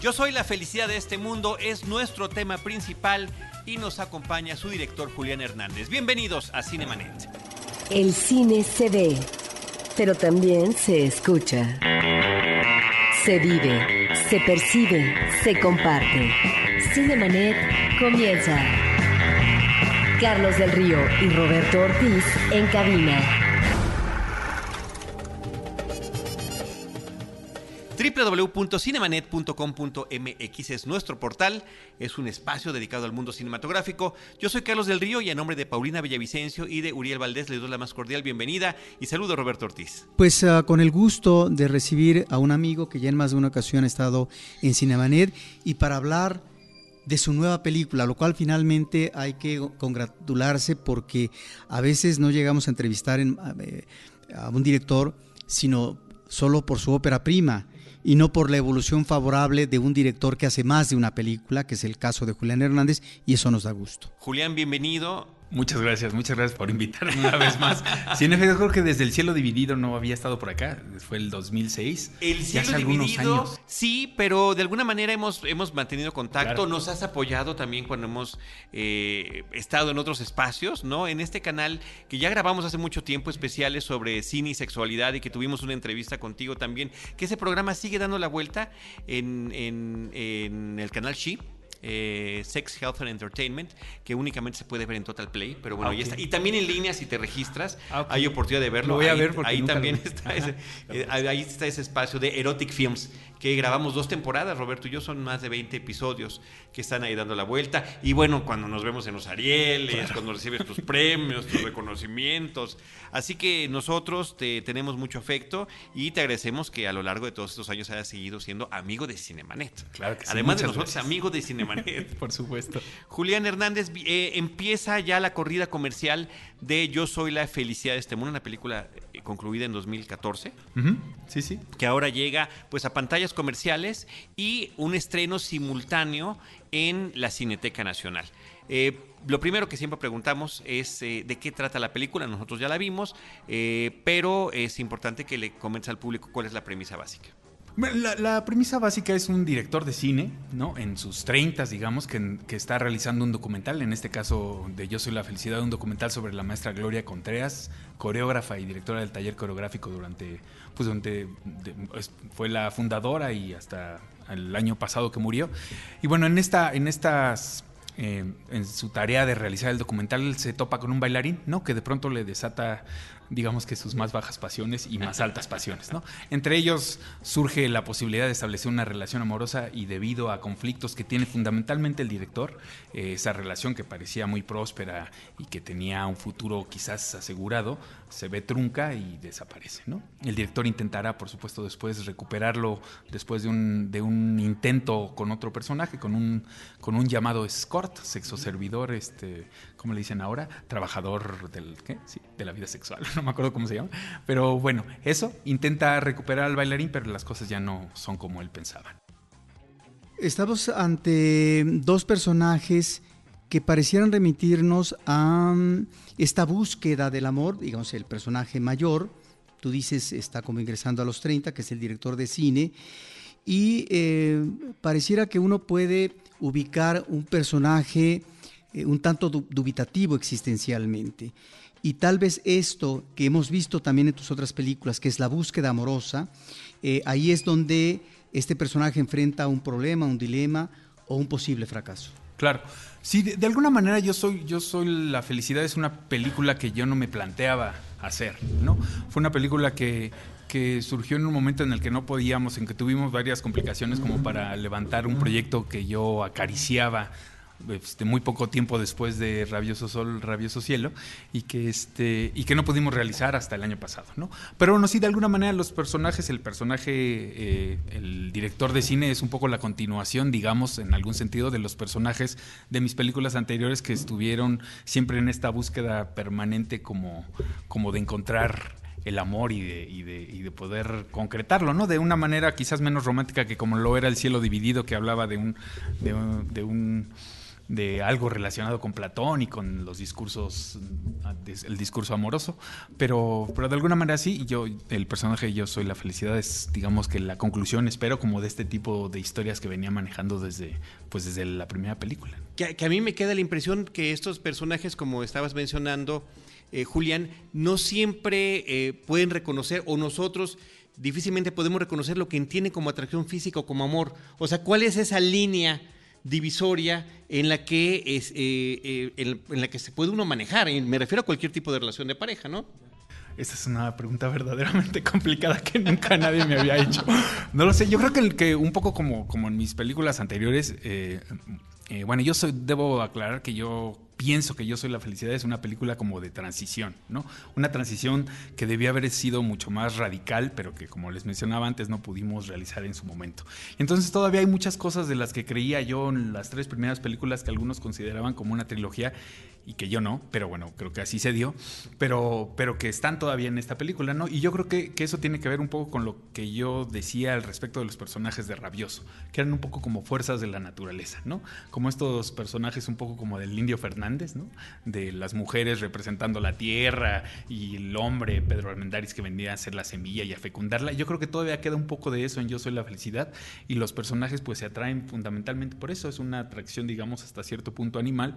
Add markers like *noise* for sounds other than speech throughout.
Yo soy la felicidad de este mundo, es nuestro tema principal y nos acompaña su director Julián Hernández. Bienvenidos a Cinemanet. El cine se ve, pero también se escucha. Se vive, se percibe, se comparte. Cinemanet comienza. Carlos del Río y Roberto Ortiz en cabina. www.cinemanet.com.mx es nuestro portal, es un espacio dedicado al mundo cinematográfico. Yo soy Carlos del Río y a nombre de Paulina Villavicencio y de Uriel Valdés les doy la más cordial bienvenida y saludo a Roberto Ortiz. Pues uh, con el gusto de recibir a un amigo que ya en más de una ocasión ha estado en Cinemanet y para hablar de su nueva película, lo cual finalmente hay que congratularse porque a veces no llegamos a entrevistar en, eh, a un director, sino solo por su ópera prima y no por la evolución favorable de un director que hace más de una película, que es el caso de Julián Hernández, y eso nos da gusto. Julián, bienvenido. Muchas gracias, muchas gracias por invitarme una vez más. Sí, en efecto, creo que desde el cielo dividido no había estado por acá. Fue el 2006. El cielo hace dividido, algunos años. sí, pero de alguna manera hemos, hemos mantenido contacto. Claro. Nos has apoyado también cuando hemos eh, estado en otros espacios, ¿no? En este canal que ya grabamos hace mucho tiempo especiales sobre cine y sexualidad y que tuvimos una entrevista contigo también. Que ese programa sigue dando la vuelta en, en, en el canal She eh, Sex, Health and Entertainment, que únicamente se puede ver en Total Play, pero bueno, okay. ahí está. Y también en línea, si te registras, okay. hay oportunidad de verlo. Lo voy ahí, a ver porque ahí también está ese, eh, ahí está ese espacio de Erotic Films, que grabamos dos temporadas, Roberto y yo, son más de 20 episodios que están ahí dando la vuelta. Y bueno, cuando nos vemos en los Arieles, claro. cuando recibes tus premios, tus reconocimientos. Así que nosotros te tenemos mucho afecto y te agradecemos que a lo largo de todos estos años hayas seguido siendo amigo de Cinemanet. Claro que sí, Además de nosotros, gracias. amigo de Cinemanet. *laughs* Por supuesto. Julián Hernández, eh, empieza ya la corrida comercial de Yo soy la felicidad de este mundo, una película eh, concluida en 2014. Uh -huh. Sí, sí. Que ahora llega pues a comerciales y un estreno simultáneo en la Cineteca Nacional. Eh, lo primero que siempre preguntamos es eh, de qué trata la película, nosotros ya la vimos, eh, pero es importante que le comentes al público cuál es la premisa básica. La, la, premisa básica es un director de cine, ¿no? En sus 30, digamos, que, está realizando un documental, en este caso de Yo Soy la Felicidad, un documental sobre la maestra Gloria Contreras, coreógrafa y directora del taller coreográfico durante, pues, durante, fue la fundadora y hasta el año pasado que murió. Y bueno, en, esta, en estas eh, en su tarea de realizar el documental se topa con un bailarín, ¿no? Que de pronto le desata, digamos que sus más bajas pasiones y más altas pasiones, ¿no? Entre ellos surge la posibilidad de establecer una relación amorosa y debido a conflictos que tiene fundamentalmente el director, eh, esa relación que parecía muy próspera y que tenía un futuro quizás asegurado, se ve trunca y desaparece, ¿no? El director intentará, por supuesto, después recuperarlo después de un, de un intento con otro personaje, con un, con un llamado escort, sexo servidor, este, ¿cómo le dicen ahora? Trabajador del, ¿qué? Sí, de la vida sexual, *laughs* no me acuerdo cómo se llama. Pero bueno, eso, intenta recuperar al bailarín, pero las cosas ya no son como él pensaba. Estamos ante dos personajes que parecieran remitirnos a esta búsqueda del amor, digamos, el personaje mayor, tú dices, está como ingresando a los 30, que es el director de cine, y eh, pareciera que uno puede ubicar un personaje eh, un tanto dubitativo existencialmente. Y tal vez esto que hemos visto también en tus otras películas, que es la búsqueda amorosa, eh, ahí es donde este personaje enfrenta un problema, un dilema o un posible fracaso. Claro. Sí, de, alguna manera yo soy, yo soy La Felicidad es una película que yo no me planteaba hacer, ¿no? Fue una película que, que surgió en un momento en el que no podíamos, en que tuvimos varias complicaciones como para levantar un proyecto que yo acariciaba este, muy poco tiempo después de Rabioso Sol, Rabioso Cielo, y que, este, y que no pudimos realizar hasta el año pasado. ¿no? Pero bueno, sí, de alguna manera los personajes, el personaje, eh, el director de cine es un poco la continuación, digamos, en algún sentido, de los personajes de mis películas anteriores que estuvieron siempre en esta búsqueda permanente como, como de encontrar el amor y de, y, de, y de, poder concretarlo, ¿no? De una manera quizás menos romántica que como lo era El cielo dividido, que hablaba de un, de, de un de algo relacionado con Platón y con los discursos, el discurso amoroso, pero, pero de alguna manera sí, yo, el personaje Yo Soy la Felicidad es, digamos que la conclusión, espero, como de este tipo de historias que venía manejando desde, pues desde la primera película. Que, a mí me queda la impresión que estos personajes, como estabas mencionando, eh, Julián, no siempre eh, pueden reconocer, o nosotros difícilmente podemos reconocer lo que entienden como atracción física o como amor. O sea, ¿cuál es esa línea divisoria en la que es, eh, en, la que se puede uno manejar? Me refiero a cualquier tipo de relación de pareja, ¿no? Esta es una pregunta verdaderamente *laughs* complicada que nunca nadie me había hecho. No lo sé, yo creo que, un poco como, como en mis películas anteriores, bueno, yo soy, debo aclarar que yo pienso que Yo Soy la Felicidad es una película como de transición, ¿no? Una transición que debía haber sido mucho más radical, pero que como les mencionaba antes no pudimos realizar en su momento. Entonces todavía hay muchas cosas de las que creía yo en las tres primeras películas que algunos consideraban como una trilogía y que yo no, pero bueno, creo que así se dio, pero, pero que están todavía en esta película, ¿no? Y yo creo que, que, eso tiene que ver un poco con lo que yo decía al respecto de los personajes de Rabioso, que eran un poco como fuerzas de la naturaleza, ¿no? Como estos personajes un poco como del Indio Fernández, ¿no? De las mujeres representando la tierra y el hombre, Pedro Armendáriz, que vendía a hacer la semilla y a fecundarla. Yo creo que todavía queda un poco de eso en Yo Soy la Felicidad y los personajes pues se atraen fundamentalmente por eso, es una atracción, digamos, hasta cierto punto animal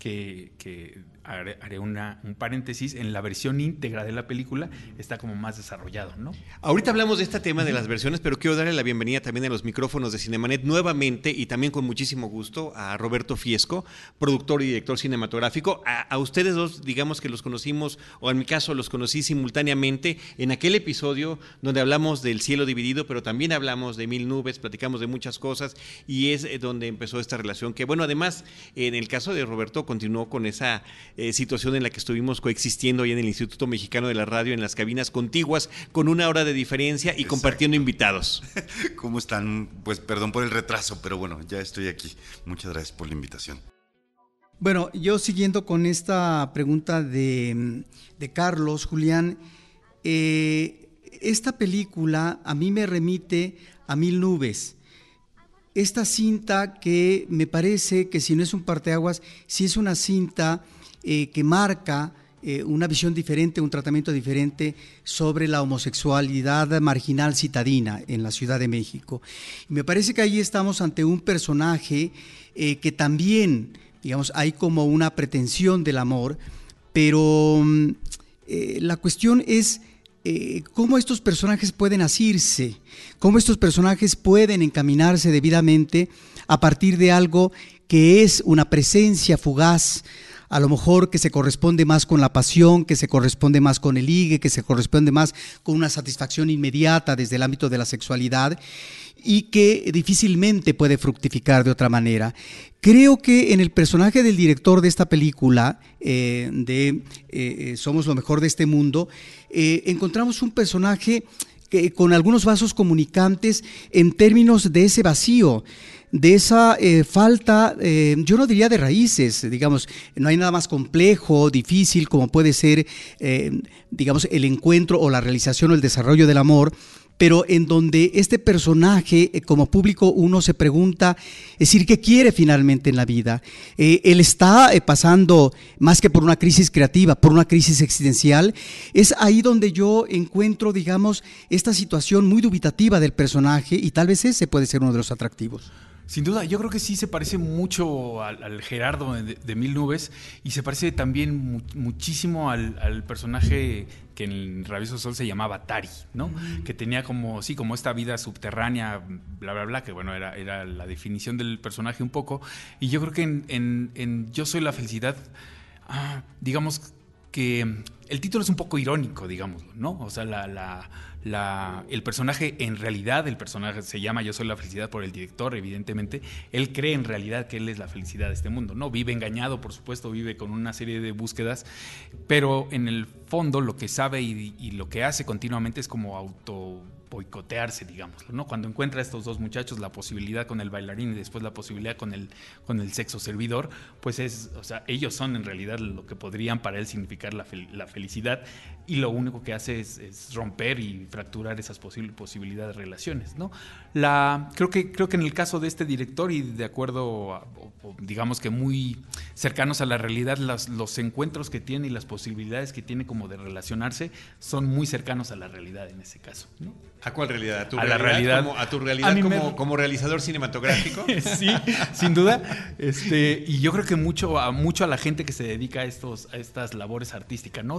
que, haré, una, un paréntesis, en la versión íntegra de la película está como más desarrollado, ¿no? Ahorita hablamos de este tema de las versiones, pero quiero darle la bienvenida también a los micrófonos de Cinemanet nuevamente y también con muchísimo gusto a Roberto Fiesco, productor y director cinematográfico. A, ustedes dos, digamos que los conocimos, o en mi caso los conocí simultáneamente en aquel episodio donde hablamos del cielo dividido, pero también hablamos de mil nubes, platicamos de muchas cosas y es eh, donde empezó esta relación que, bueno, además, en el caso de Roberto, continuó con esa eh, situación en la que estuvimos coexistiendo ahí en el Instituto Mexicano de la Radio, en las cabinas contiguas, con una hora de diferencia y compartiendo invitados. *laughs* ¿Cómo están? Pues perdón por el retraso, pero bueno, ya estoy aquí. Muchas gracias por la invitación. Bueno, yo siguiendo con esta pregunta de, Carlos, Julián, eh, esta película a mí me remite a Mil Nubes esta cinta que me parece que si no es un parteaguas, si es una cinta eh, que marca eh, una visión diferente, un tratamiento diferente sobre la homosexualidad marginal citadina en la Ciudad de México. Y me parece que ahí estamos ante un personaje eh, que también, digamos, hay como una pretensión del amor, pero mm, la cuestión es cómo estos personajes pueden asirse, cómo estos personajes pueden encaminarse debidamente a partir de algo que es una presencia fugaz, a lo mejor que se corresponde más con la pasión, que se corresponde más con el ligue, que se corresponde más con una satisfacción inmediata desde el ámbito de la sexualidad y que difícilmente puede fructificar de otra manera. Creo que en el personaje del director de esta película, eh, de eh, eh, Somos lo mejor de este mundo, encontramos un personaje que, con algunos vasos comunicantes en términos de ese vacío, de esa falta, yo no diría de raíces, digamos, no hay nada más complejo, difícil como puede ser, digamos, el encuentro o la realización o el desarrollo del amor, pero en donde este personaje, eh, como público, uno se pregunta, es decir, ¿qué quiere finalmente en la vida? Eh, él está eh, pasando más que por una crisis creativa, por una crisis existencial. Es ahí donde yo encuentro, digamos, esta situación muy dubitativa del personaje y tal vez ese puede ser uno de los atractivos. Sin duda, yo creo que sí se parece mucho al, Gerardo de, Mil Nubes y se parece también muchísimo al, personaje que en Rabioso Sol se llamaba Tari, ¿no? Que tenía como, sí, como esta vida subterránea, bla, bla, bla, que bueno, era, era la definición del personaje un poco. Y yo creo que en, Yo Soy la Felicidad, ah, digamos que el título es un poco irónico, digamos, ¿no? O sea, la la, el personaje en realidad, el personaje se llama Yo soy la felicidad por el director, evidentemente, él cree en realidad que él es la felicidad de este mundo, ¿no? Vive engañado, por supuesto, vive con una serie de búsquedas, pero en el fondo lo que sabe y, lo que hace continuamente es como auto boicotearse, digámoslo, ¿no? Cuando encuentra a estos dos muchachos la posibilidad con el bailarín y después la posibilidad con el, con el sexo servidor, pues es, o sea, ellos son en realidad lo que podrían para él significar la, felicidad y lo único que hace es, romper y fracturar esas posibilidades de relaciones, ¿no? La, creo, que, creo que en el caso de este director y de acuerdo, digamos que muy cercanos a la realidad, los encuentros que tiene y las posibilidades que tiene como de relacionarse son muy cercanos a la realidad en ese caso, ¿no? ¿A cuál realidad? ¿A, tu realidad, la realidad? Como, ¿A tu realidad como, como, realizador cinematográfico? *laughs* sí, sin duda. Este, y yo creo que mucho a, mucho a la gente que se dedica a, estos, a estas labores artísticas, ¿no?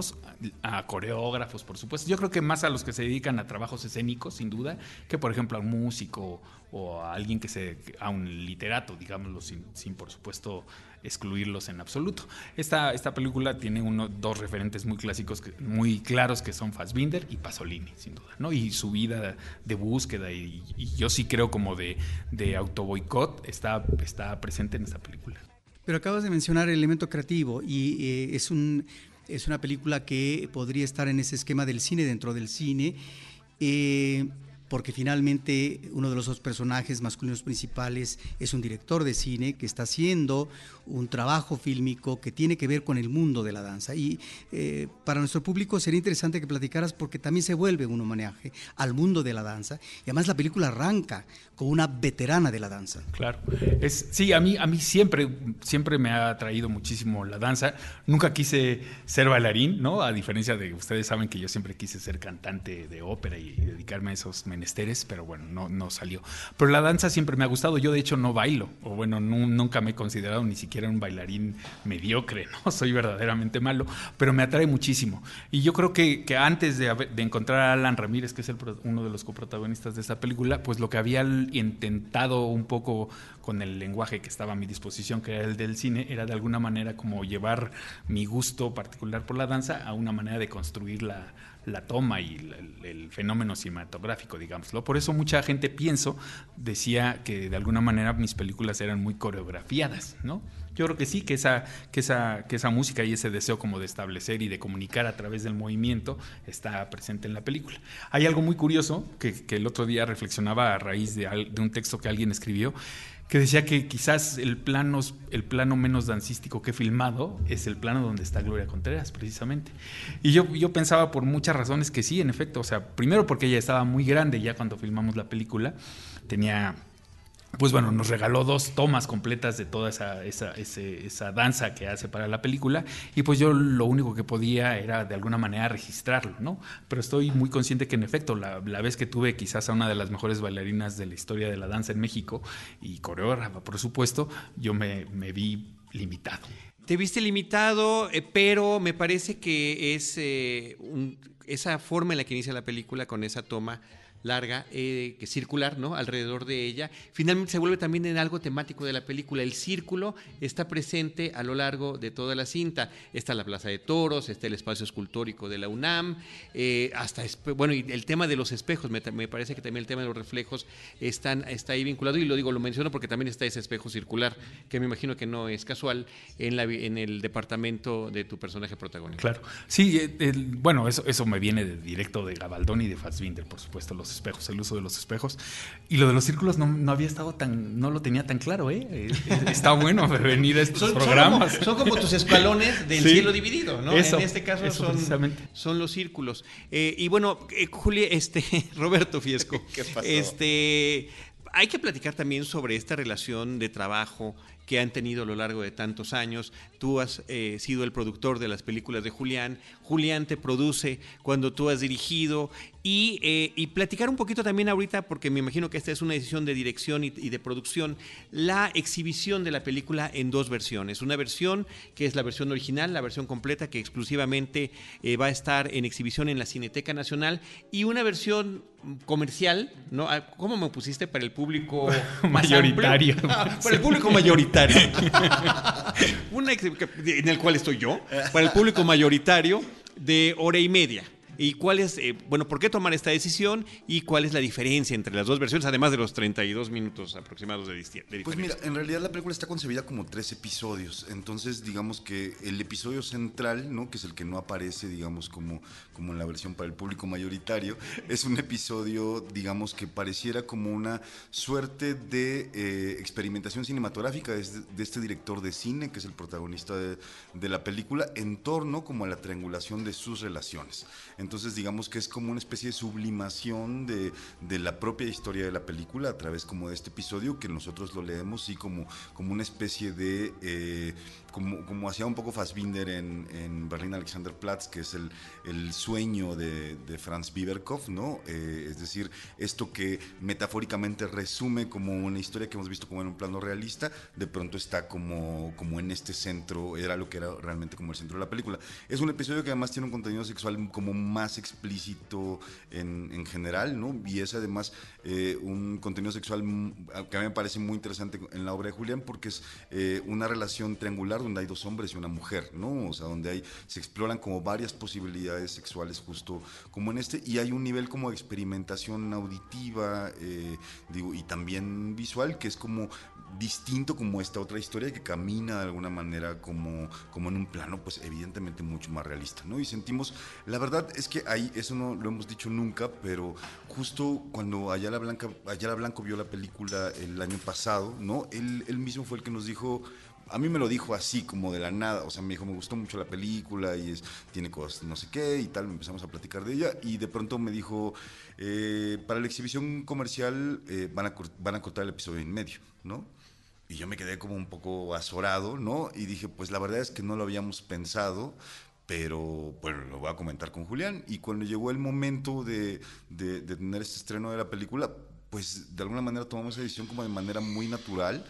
a coreógrafos, por supuesto. Yo creo que más a los que se dedican a trabajos escénicos, sin duda, que por ejemplo a un músico o a alguien que se. a un literato, digámoslo, sin, sin por supuesto excluirlos en absoluto. Esta, esta película tiene uno, dos referentes muy clásicos, muy claros, que son Fassbinder y Pasolini, sin duda, ¿no? Y su vida de búsqueda, y, yo sí creo como de, de autoboicot, está, está presente en esta película. Pero acabas de mencionar el elemento creativo y eh, es, un, es una película que podría estar en ese esquema del cine dentro del cine. Eh, porque finalmente uno de los dos personajes masculinos principales es un director de cine que está haciendo un trabajo fílmico que tiene que ver con el mundo de la danza. Y eh, para nuestro público sería interesante que platicaras porque también se vuelve un homenaje al mundo de la danza. Y además la película arranca con una veterana de la danza. Claro. Es, sí, a mí, a mí siempre, siempre me ha atraído muchísimo la danza. Nunca quise ser bailarín, ¿no? A diferencia de ustedes saben que yo siempre quise ser cantante de ópera y, dedicarme a esos pero bueno, no, no salió. Pero la danza siempre me ha gustado. Yo de hecho no bailo, o bueno, nunca me he considerado ni siquiera un bailarín mediocre, ¿no? *laughs* Soy verdaderamente malo, pero me atrae muchísimo. Y yo creo que, que antes de, de, encontrar a Alan Ramírez, que es el, uno de los coprotagonistas de esta película, pues lo que había intentado un poco con el lenguaje que estaba a mi disposición, que era el del cine, era de alguna manera como llevar mi gusto particular por la danza a una manera de construir la la toma y el, fenómeno cinematográfico, digámoslo. Por eso mucha gente, pienso, decía que de alguna manera mis películas eran muy coreografiadas, ¿no? Yo creo que sí, que esa, que esa, que esa música y ese deseo como de establecer y de comunicar a través del movimiento está presente en la película. Hay algo muy curioso que, el otro día reflexionaba a raíz de, de un texto que alguien escribió, que decía que quizás el plano, el plano menos dancístico que he filmado es el plano donde está Gloria Contreras, precisamente. Y yo, yo pensaba por muchas razones que sí, en efecto. O sea, primero porque ella estaba muy grande ya cuando filmamos la película. Tenía pues bueno, nos regaló dos tomas completas de toda esa, esa, esa, danza que hace para la película y pues yo lo único que podía era de alguna manera registrarlo, ¿no? Pero estoy muy consciente que en efecto la, vez que tuve quizás a una de las mejores bailarinas de la historia de la danza en México y coreógrafa, por supuesto, yo me, vi limitado. Te viste limitado, eh, pero me parece que es eh, esa forma en la que inicia la película con esa toma larga, eh, circular, ¿no? Alrededor de ella. Finalmente se vuelve también en algo temático de la película. El círculo está presente a lo largo de toda la cinta. Está la Plaza de Toros, está el espacio escultórico de la UNAM, eh, hasta, bueno, y el tema de los espejos, me, parece que también el tema de los reflejos están, está ahí vinculado, y lo digo, lo menciono porque también está ese espejo circular, que me imagino que no es casual en, la, en el departamento de tu personaje protagonista. Claro, sí, eh, bueno, eso, eso me viene de, directo de Gabaldón y de Fassbinder, por supuesto, los espejos, el uso de los espejos. Y lo de los círculos no, había estado tan, no lo tenía tan claro, ¿eh? eh, eh está bueno *laughs* venir a estos programas. Son como, tus escalones del cielo dividido, ¿no? en este caso son, son, los círculos. Eh, y bueno, Juli, este, *laughs* Roberto Fiesco. *laughs* ¿Qué pasó? Este, hay que platicar también sobre esta relación de trabajo que han tenido a lo largo de tantos años. Tú has eh, sido el productor de las películas de Julián, Julián te produce cuando tú has dirigido y, eh, y, platicar un poquito también ahorita, porque me imagino que esta es una decisión de dirección y, de producción, la exhibición de la película en dos versiones. Una versión que es la versión original, la versión completa que exclusivamente eh, va a estar en exhibición en la Cineteca Nacional y una versión comercial, ¿no? Ah, ¿Cómo me pusiste para el público *laughs* mayoritario? para el público mayoritario. *laughs* una en el cual estoy yo, para el público mayoritario de hora y media. Y cuál es, eh, bueno, por qué tomar esta decisión y cuál es la diferencia entre las dos versiones, además de los 32 minutos aproximados de, diferencia. Pues mira, en realidad la película está concebida como tres episodios, entonces digamos que el episodio central, ¿no? que es el que no aparece, digamos, como, como en la versión para el público mayoritario, es un episodio, digamos, que pareciera como una suerte de eh, experimentación cinematográfica de, de, este director de cine, que es el protagonista de, de la película, en torno como a la triangulación de sus relaciones. Entonces digamos que es como una especie de sublimación de, de la propia historia de la película a través como de este episodio que nosotros lo leemos y como, como una especie de... Eh, como, como hacía un poco Fassbinder en, en Berlín Alexanderplatz, que es el, el sueño de, de, Franz Biberkopf, ¿no? Eh, es decir, esto que metafóricamente resume como una historia que hemos visto como en un plano realista, de pronto está como, como en este centro, era lo que era realmente como el centro de la película. Es un episodio que además tiene un contenido sexual como más explícito en, en general, ¿no? Y es además eh, un contenido sexual que a mí me parece muy interesante en la obra de Julián porque es eh, una relación triangular donde hay dos hombres y una mujer, ¿no? O sea, donde hay, se exploran como varias posibilidades sexuales justo como en este, y hay un nivel como de experimentación auditiva eh, y también visual que es como distinto como esta otra historia que camina de alguna manera como, como en un plano pues evidentemente mucho más realista, ¿no? Y sentimos, la verdad es que ahí, eso no lo hemos dicho nunca, pero justo cuando Ayala, Blanca, Ayala Blanco vio la película el año pasado, ¿no? Él, él mismo fue el que nos dijo, a mí me lo dijo así, como de la nada. O sea, me dijo, me gustó mucho la película y es, tiene cosas no sé qué y tal. Empezamos a platicar de ella y de pronto me dijo, eh, para la exhibición comercial eh, van, a, van a cortar el episodio en medio, ¿no? Y yo me quedé como un poco azorado, ¿no? Y dije, pues la verdad es que no lo habíamos pensado, pero bueno, lo voy a comentar con Julián. Y cuando llegó el momento de, de, de tener este estreno de la película, pues de alguna manera tomamos esa decisión como de manera muy natural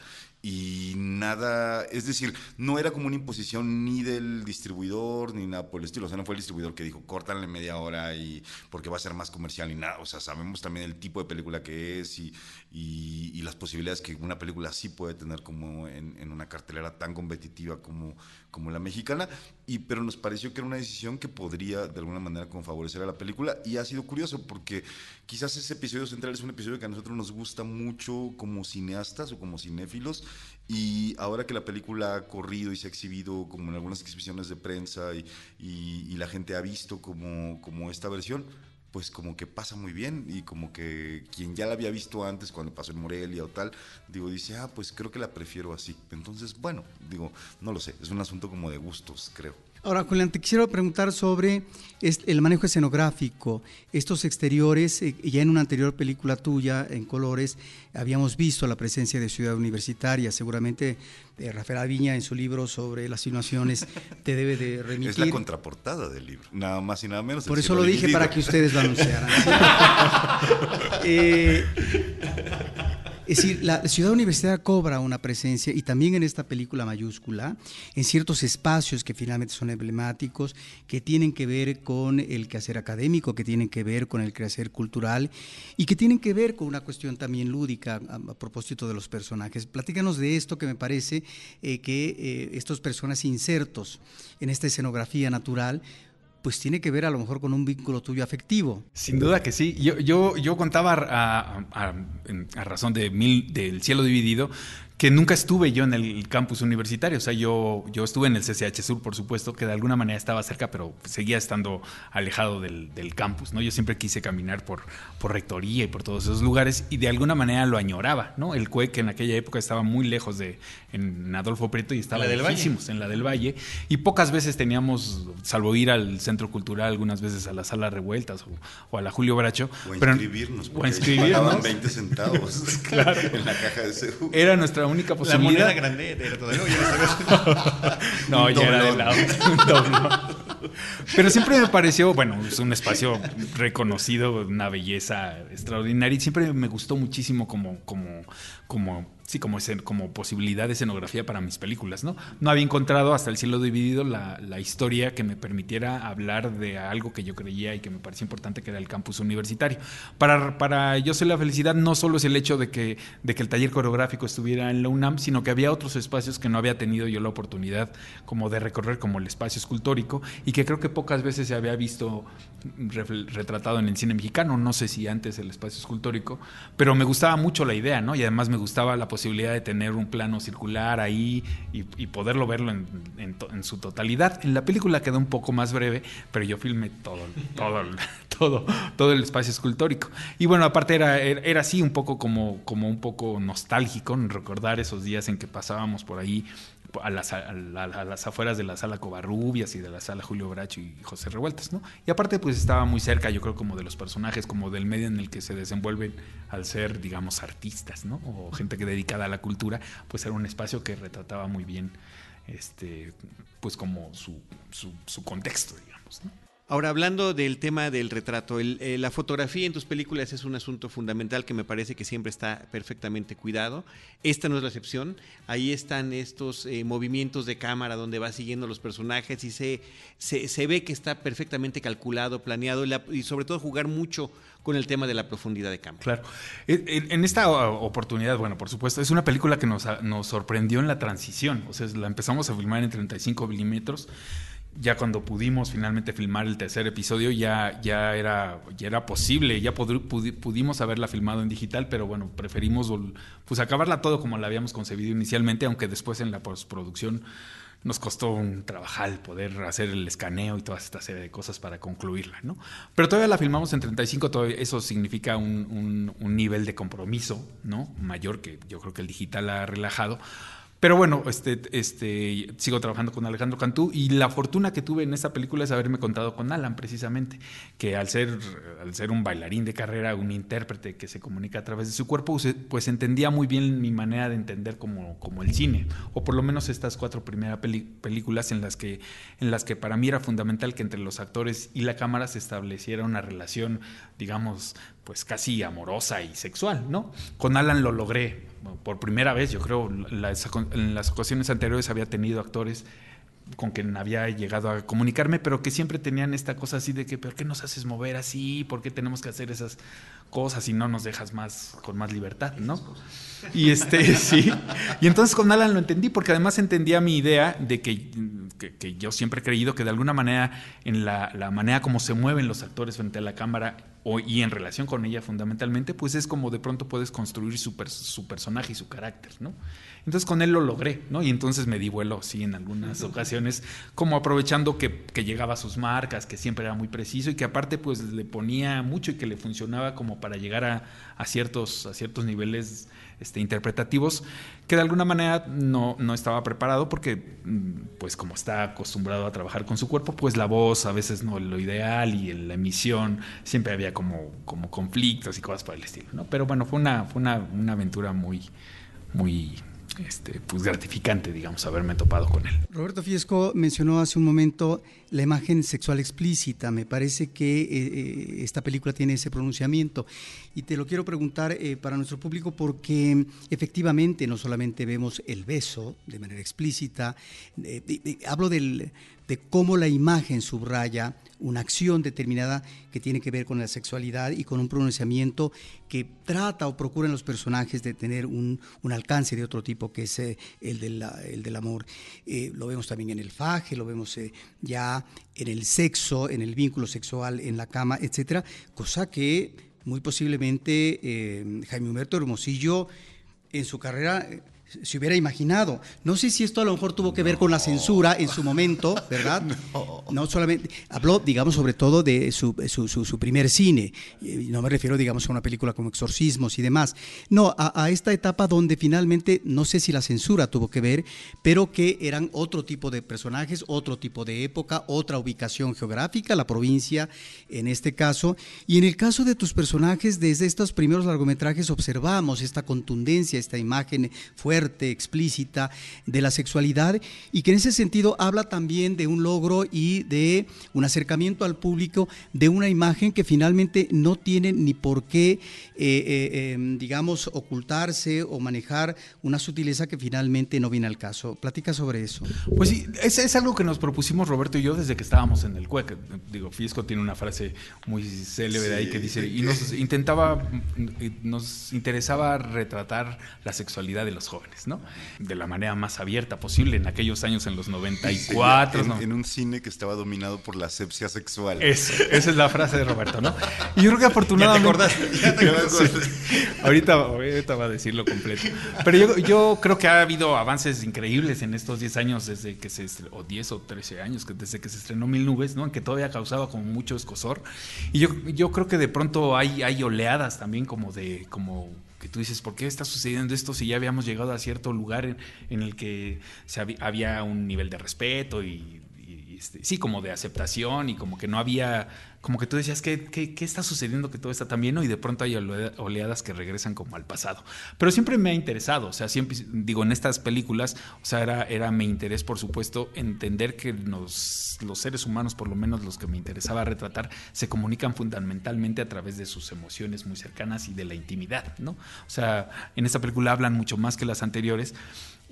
y nada, es decir, no era como una imposición ni del distribuidor ni nada por el estilo, o sea, no fue el distribuidor que dijo, córtale media hora y porque va a ser más comercial ni nada, o sea, sabemos también el tipo de película que es y, y, y las posibilidades que una película así puede tener como en, en, una cartelera tan competitiva como, como la mexicana, y, pero nos pareció que era una decisión que podría de alguna manera como favorecer a la película. Y ha sido curioso porque quizás ese episodio central es un episodio que a nosotros nos gusta mucho como cineastas o como cinéfilos, y ahora que la película ha corrido y se ha exhibido como en algunas exhibiciones de prensa y, y, y la gente ha visto como, como esta versión, pues como que pasa muy bien y como que quien ya la había visto antes cuando pasó en Morelia o tal, digo, dice, ah, pues creo que la prefiero así. Entonces, bueno, digo, no lo sé, es un asunto como de gustos, creo. Ahora, Julián, te quisiera preguntar sobre el manejo escenográfico. Estos exteriores, eh, ya en una anterior película tuya, en colores, habíamos visto la presencia de Ciudad Universitaria. Seguramente eh, Rafael Aviña, en su libro sobre las inundaciones, te debe de remitir. *laughs* Es la contraportada del libro, nada más y nada menos. Por eso lo dije para que ustedes lo anunciaran. *laughs* eh, es decir, la ciudad universitaria cobra una presencia y también en esta película mayúscula, en ciertos espacios que finalmente son emblemáticos, que tienen que ver con el quehacer académico, que tienen que ver con el quehacer cultural y que tienen que ver con una cuestión también lúdica a, propósito de los personajes. Platícanos de esto que me parece eh, que eh, estos personajes insertos en esta escenografía natural pues tiene que ver a lo mejor con un vínculo tuyo afectivo. Sin duda que sí. Yo, yo, yo contaba a, razón de mil, del cielo dividido que nunca estuve yo en el campus universitario. O sea, yo, yo estuve en el CCH Sur, por supuesto, que de alguna manera estaba cerca, pero seguía estando alejado del, del campus, ¿no? Yo siempre quise caminar por, por rectoría y por todos esos lugares y de alguna manera lo añoraba, ¿no? El CUEC en aquella época estaba muy lejos de en Adolfo Prieto y estaba lejísimos en la del Valle y pocas veces teníamos, salvo ir al centro cultural, algunas veces a la sala Revueltas o, o a la Julio Bracho. O pero, inscribirnos, o inscribirnos. 20 centavos *laughs* claro. en la caja de CEU. Era nuestra única posibilidad. La moneda grande todavía. *laughs* no, ya era de lado. Pero siempre me pareció, bueno, es un espacio reconocido, una belleza extraordinaria y siempre me gustó muchísimo como, como, como sí, como, como posibilidad de escenografía para mis películas, ¿no? No había encontrado hasta el cielo dividido la, la, historia que me permitiera hablar de algo que yo creía y que me parecía importante, que era el campus universitario. Para, para Yo sé la felicidad no solo es el hecho de que, de que el taller coreográfico estuviera en la UNAM, sino que había otros espacios que no había tenido yo la oportunidad como de recorrer, como el espacio escultórico, y que creo que pocas veces se había visto retratado en el cine mexicano, no sé si antes el espacio escultórico, pero me gustaba mucho la idea, ¿no? Y además me gustaba la posibilidad de tener un plano circular ahí y, poderlo verlo en, su totalidad. En la película quedó un poco más breve, pero yo filmé todo, todo, *laughs* todo, todo el espacio escultórico. Y bueno, aparte era, era, así un poco como, como un poco nostálgico, recordar esos días en que pasábamos por ahí a las, a, las, afueras de la sala Covarrubias y de la sala Julio Bracho y José Revueltas, ¿no? Y aparte, pues estaba muy cerca, yo creo, como de los personajes, como del medio en el que se desenvuelven al ser, digamos, artistas, ¿no? O gente que dedicada a la cultura, pues era un espacio que retrataba muy bien, este, pues como su, su, su contexto, digamos, ¿no? Ahora, hablando del tema del retrato, eh, la fotografía en tus películas es un asunto fundamental que me parece que siempre está perfectamente cuidado. Esta no es la excepción. Ahí están estos eh, movimientos de cámara donde va siguiendo los personajes y se, se, ve que está perfectamente calculado, planeado y sobre todo jugar mucho con el tema de la profundidad de cámara. Claro. En esta oportunidad, bueno, por supuesto, es una película que nos, nos sorprendió en la transición. O sea, la empezamos a filmar en 35 milímetros ya cuando pudimos finalmente filmar el tercer episodio ya, ya, era, ya era posible, ya pudimos haberla filmado en digital, pero bueno, preferimos pues acabarla todo como la habíamos concebido inicialmente, aunque después en la postproducción nos costó un trabajar poder hacer el escaneo y toda esta serie de cosas para concluirla, ¿no? Pero todavía la filmamos en 35, todavía eso significa un, un nivel de compromiso, ¿no? Mayor que yo creo que el digital ha relajado pero bueno, este, este, sigo trabajando con Alejandro Cantú y la fortuna que tuve en esta película es haberme contado con Alan, precisamente, que al ser, al ser un bailarín de carrera, un intérprete que se comunica a través de su cuerpo, pues entendía muy bien mi manera de entender como, como el cine, o por lo menos estas cuatro primeras películas en las, que, en las que para mí era fundamental que entre los actores y la cámara se estableciera una relación, digamos, pues casi amorosa y sexual, ¿no? Con Alan lo logré por primera vez, yo creo, en las ocasiones anteriores había tenido actores con quien había llegado a comunicarme, pero que siempre tenían esta cosa así de que, ¿por qué nos haces mover así? ¿Por qué tenemos que hacer esas cosas y no nos dejas más con más libertad, ¿no? Y este, *laughs* sí. Y entonces con Alan lo entendí, porque además entendía mi idea de que, que, yo siempre he creído que de alguna manera, en la, la manera como se mueven los actores frente a la cámara y en relación con ella fundamentalmente, pues es como de pronto puedes construir su, su personaje y su carácter, ¿no? Entonces con él lo logré, ¿no? Y entonces me di vuelo, sí, en algunas ocasiones, como aprovechando que, que, llegaba a sus marcas, que siempre era muy preciso y que aparte pues le ponía mucho y que le funcionaba como para llegar a, a ciertos, a ciertos niveles este, interpretativos, que de alguna manera no, no estaba preparado porque, mm, pues como está acostumbrado a trabajar con su cuerpo, pues la voz a veces no es lo ideal y en la emisión siempre había como, como conflictos y cosas por el estilo, ¿no? Pero bueno, fue una, fue una, una aventura muy, muy este, pues gratificante, digamos, haberme topado con él. Roberto Fiesco mencionó hace un momento la imagen sexual explícita. Me parece que eh, eh, esta película tiene ese pronunciamiento. Y te lo quiero preguntar eh, para nuestro público porque efectivamente no solamente vemos el beso de manera explícita, hablo del de cómo la imagen subraya una acción determinada que tiene que ver con la sexualidad y con un pronunciamiento que trata o procura en los personajes de tener un, alcance de otro tipo que es eh, el, del, el, del, amor. Eh, lo vemos también en el faje, lo vemos eh, ya en el sexo, en el vínculo sexual, en la cama, etcétera, cosa que muy posiblemente Jaime Humberto Hermosillo en su carrera se hubiera imaginado. No sé si esto a lo mejor tuvo que ver con la censura en su momento, *laughs* ¿verdad? No, solamente, habló, digamos, sobre todo de su, su, primer cine. No me refiero, digamos, a una película como Exorcismos y demás. No, a, esta etapa donde finalmente, no sé si la censura tuvo que ver, pero que eran otro tipo de personajes, otro tipo de época, otra ubicación geográfica, la provincia en este caso. Y en el caso de tus personajes, desde estos primeros largometrajes observamos esta contundencia, esta imagen fuerte fuerte, explícita de la sexualidad y que en ese sentido habla también de un logro y de un acercamiento al público de una imagen que finalmente no tiene ni por qué, eh, eh, em, digamos, ocultarse o manejar una sutileza que finalmente no viene al caso. Platica sobre eso. Pues sí, es, es algo que nos propusimos Roberto y yo desde que estábamos en el CUEC. Digo, Fisco tiene una frase muy célebre ahí que dice, y nos intentaba, nos interesaba retratar la sexualidad de los jóvenes, ¿no? De la manera más abierta posible en aquellos años, en los 94. en, en un cine que estaba dominado por la asepsia sexual. Eso, esa es la frase de Roberto, ¿no? *laughs* Y yo creo que afortunadamente... Ya te *laughs* ahorita, ahorita va a decirlo completo. Pero yo, yo, creo que ha habido avances increíbles en estos 10 años desde que se o 10 o 13 años, desde que se estrenó Mil Nubes, ¿no? En que todavía causaba como mucho escosor. Y yo, yo creo que de pronto hay, hay oleadas también como de, como que tú dices, ¿por qué está sucediendo esto si ya habíamos llegado a cierto lugar en, el que se había, un nivel de respeto y este, sí, como de aceptación y como que no había, como que tú decías, ¿qué, qué, qué está sucediendo que todo está tan bien? Y de pronto hay oleadas que regresan como al pasado. Pero siempre me ha interesado, o sea, siempre, digo, en estas películas, o sea, era, era mi interés, por supuesto, entender que los, los seres humanos, por lo menos los que me interesaba retratar, se comunican fundamentalmente a través de sus emociones muy cercanas y de la intimidad, ¿no? O sea, en esta película hablan mucho más que las anteriores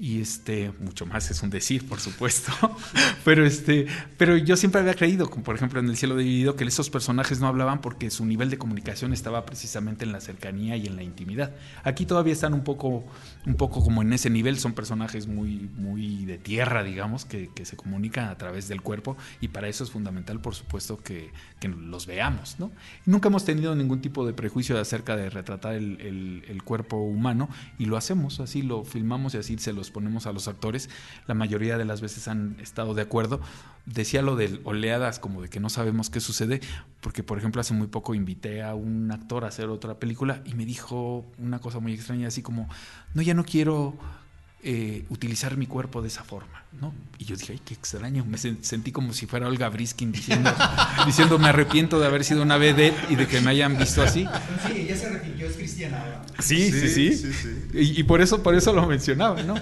y este mucho más es un decir por supuesto *laughs* pero este pero yo siempre había creído como por ejemplo en el cielo dividido que esos personajes no hablaban porque su nivel de comunicación estaba precisamente en la cercanía y en la intimidad. Aquí todavía están un poco un poco como en ese nivel son personajes muy muy de tierra digamos que, se comunican a través del cuerpo y para eso es fundamental por supuesto que, los veamos no nunca hemos tenido ningún tipo de prejuicio acerca de retratar el, el cuerpo humano y lo hacemos así lo filmamos y así se los ponemos a los actores, la mayoría de las veces han estado de acuerdo. Decía lo de oleadas, como de que no sabemos qué sucede, porque por ejemplo hace muy poco invité a un actor a hacer otra película y me dijo una cosa muy extraña, así como, no, ya no quiero eh, utilizar mi cuerpo de esa forma, ¿no? Y yo dije, ay, qué extraño, me sentí como si fuera Olga Briskin diciendo, *laughs* diciendo, me arrepiento de haber sido una vedette y de que me hayan visto así. Sí, ella se arrepintió, es cristiana ahora. Sí, sí, sí. Y, por, eso, por eso lo mencionaba, ¿no?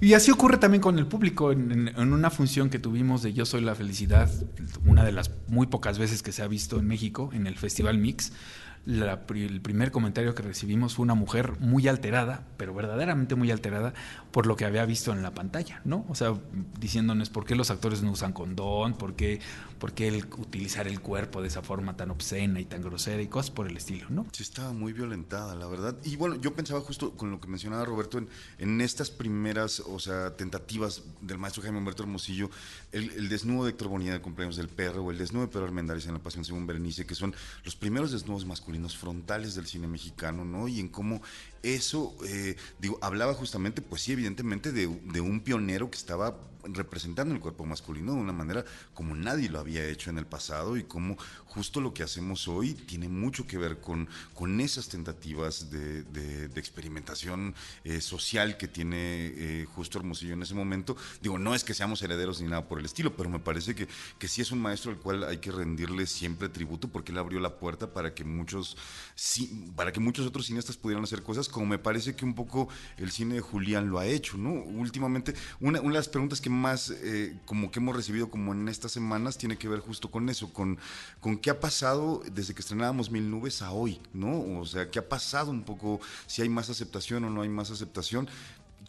Y así ocurre también con el público. En, en, una función que tuvimos de Yo Soy la Felicidad, una de las muy pocas veces que se ha visto en México, en el Festival Mix, el primer comentario que recibimos fue una mujer muy alterada, pero verdaderamente muy alterada por lo que había visto en la pantalla, ¿no? O sea, diciéndonos por qué los actores no usan condón, por qué, por qué el, utilizar el cuerpo de esa forma tan obscena y tan grosera y cosas por el estilo, ¿no? Sí, estaba muy violentada, la verdad. Y bueno, yo pensaba justo con lo que mencionaba Roberto, en, en estas primeras, o sea, tentativas del maestro Jaime Humberto Hermosillo, el, desnudo de Héctor Bonilla de Cumpleaños del Perro o el desnudo de Pedro Armendáriz en La Pasión según Berenice, que son los primeros desnudos masculinos frontales del cine mexicano, ¿no? Y en cómo eso, eh, digo, hablaba justamente, pues sí, evidentemente, de, de un pionero que estaba representando el cuerpo masculino de una manera como nadie lo había hecho en el pasado y como justo lo que hacemos hoy tiene mucho que ver con, con esas tentativas de, experimentación eh, social que tiene eh, justo Hermosillo en ese momento. Digo, no es que seamos herederos ni nada por el estilo, pero me parece que, que sí es un maestro al cual hay que rendirle siempre tributo porque él abrió la puerta para que muchos, sí, para que muchos otros cineastas pudieran hacer cosas como me parece que un poco el cine de Julián lo ha hecho, ¿no? Últimamente, una, de las preguntas que más eh, como que hemos recibido como en estas semanas tiene que ver justo con eso, con, con qué ha pasado desde que estrenábamos Mil Nubes a hoy, ¿no? O sea, qué ha pasado un poco, si hay más aceptación o no hay más aceptación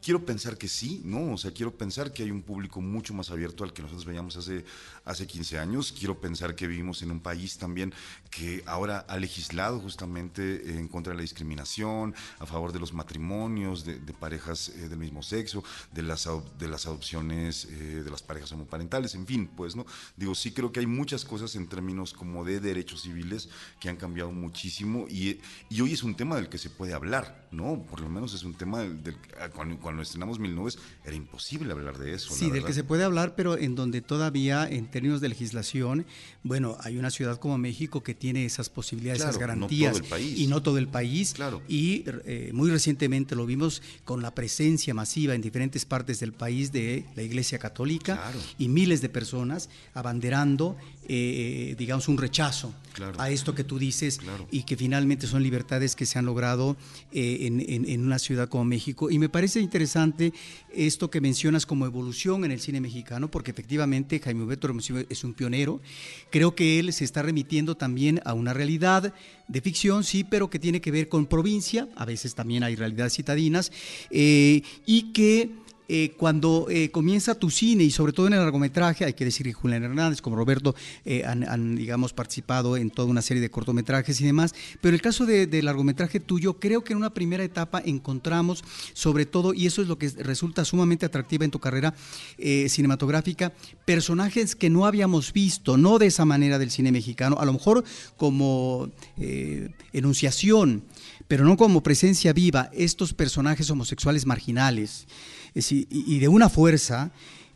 quiero pensar que sí, ¿no? O sea, quiero pensar que hay un público mucho más abierto al que nosotros veíamos hace, hace 15 años. Quiero pensar que vivimos en un país también que ahora ha legislado justamente en contra de la discriminación, a favor de los matrimonios de, parejas eh, del mismo sexo, de las, de las adopciones eh, de las parejas homoparentales, en fin, pues, ¿no? Digo, sí creo que hay muchas cosas en términos como de derechos civiles que han cambiado muchísimo y, y hoy es un tema del que se puede hablar, ¿no? Por lo menos es un tema del, del cuando estrenamos Mil Nubes era imposible hablar de eso. Sí, del que se puede hablar, pero en donde todavía en términos de legislación, bueno, hay una ciudad como México que tiene esas posibilidades, esas garantías. No todo el país. Y no todo el país. Claro. Y eh, muy recientemente lo vimos con la presencia masiva en diferentes partes del país de la Iglesia Católica y miles de personas abanderando eh, digamos, un rechazo a esto que tú dices y que finalmente son libertades que se han logrado eh, en, en, una ciudad como México. Y me parece interesante esto que mencionas como evolución en el cine mexicano, porque efectivamente Jaime Humberto es un pionero. Creo que él se está remitiendo también a una realidad de ficción, sí, pero que tiene que ver con provincia, a veces también hay realidades citadinas, eh, y que eh, cuando eh, comienza tu cine y sobre todo en el largometraje, hay que decir que Julián Hernández, como Roberto, eh, han, digamos, participado en toda una serie de cortometrajes y demás, pero el caso del de largometraje tuyo, creo que en una primera etapa encontramos, sobre todo, y eso es lo que resulta sumamente atractiva en tu carrera cinematográfica, personajes que no habíamos visto, no de esa manera del cine mexicano, a lo mejor como enunciación, pero no como presencia viva, estos personajes homosexuales marginales y, de una fuerza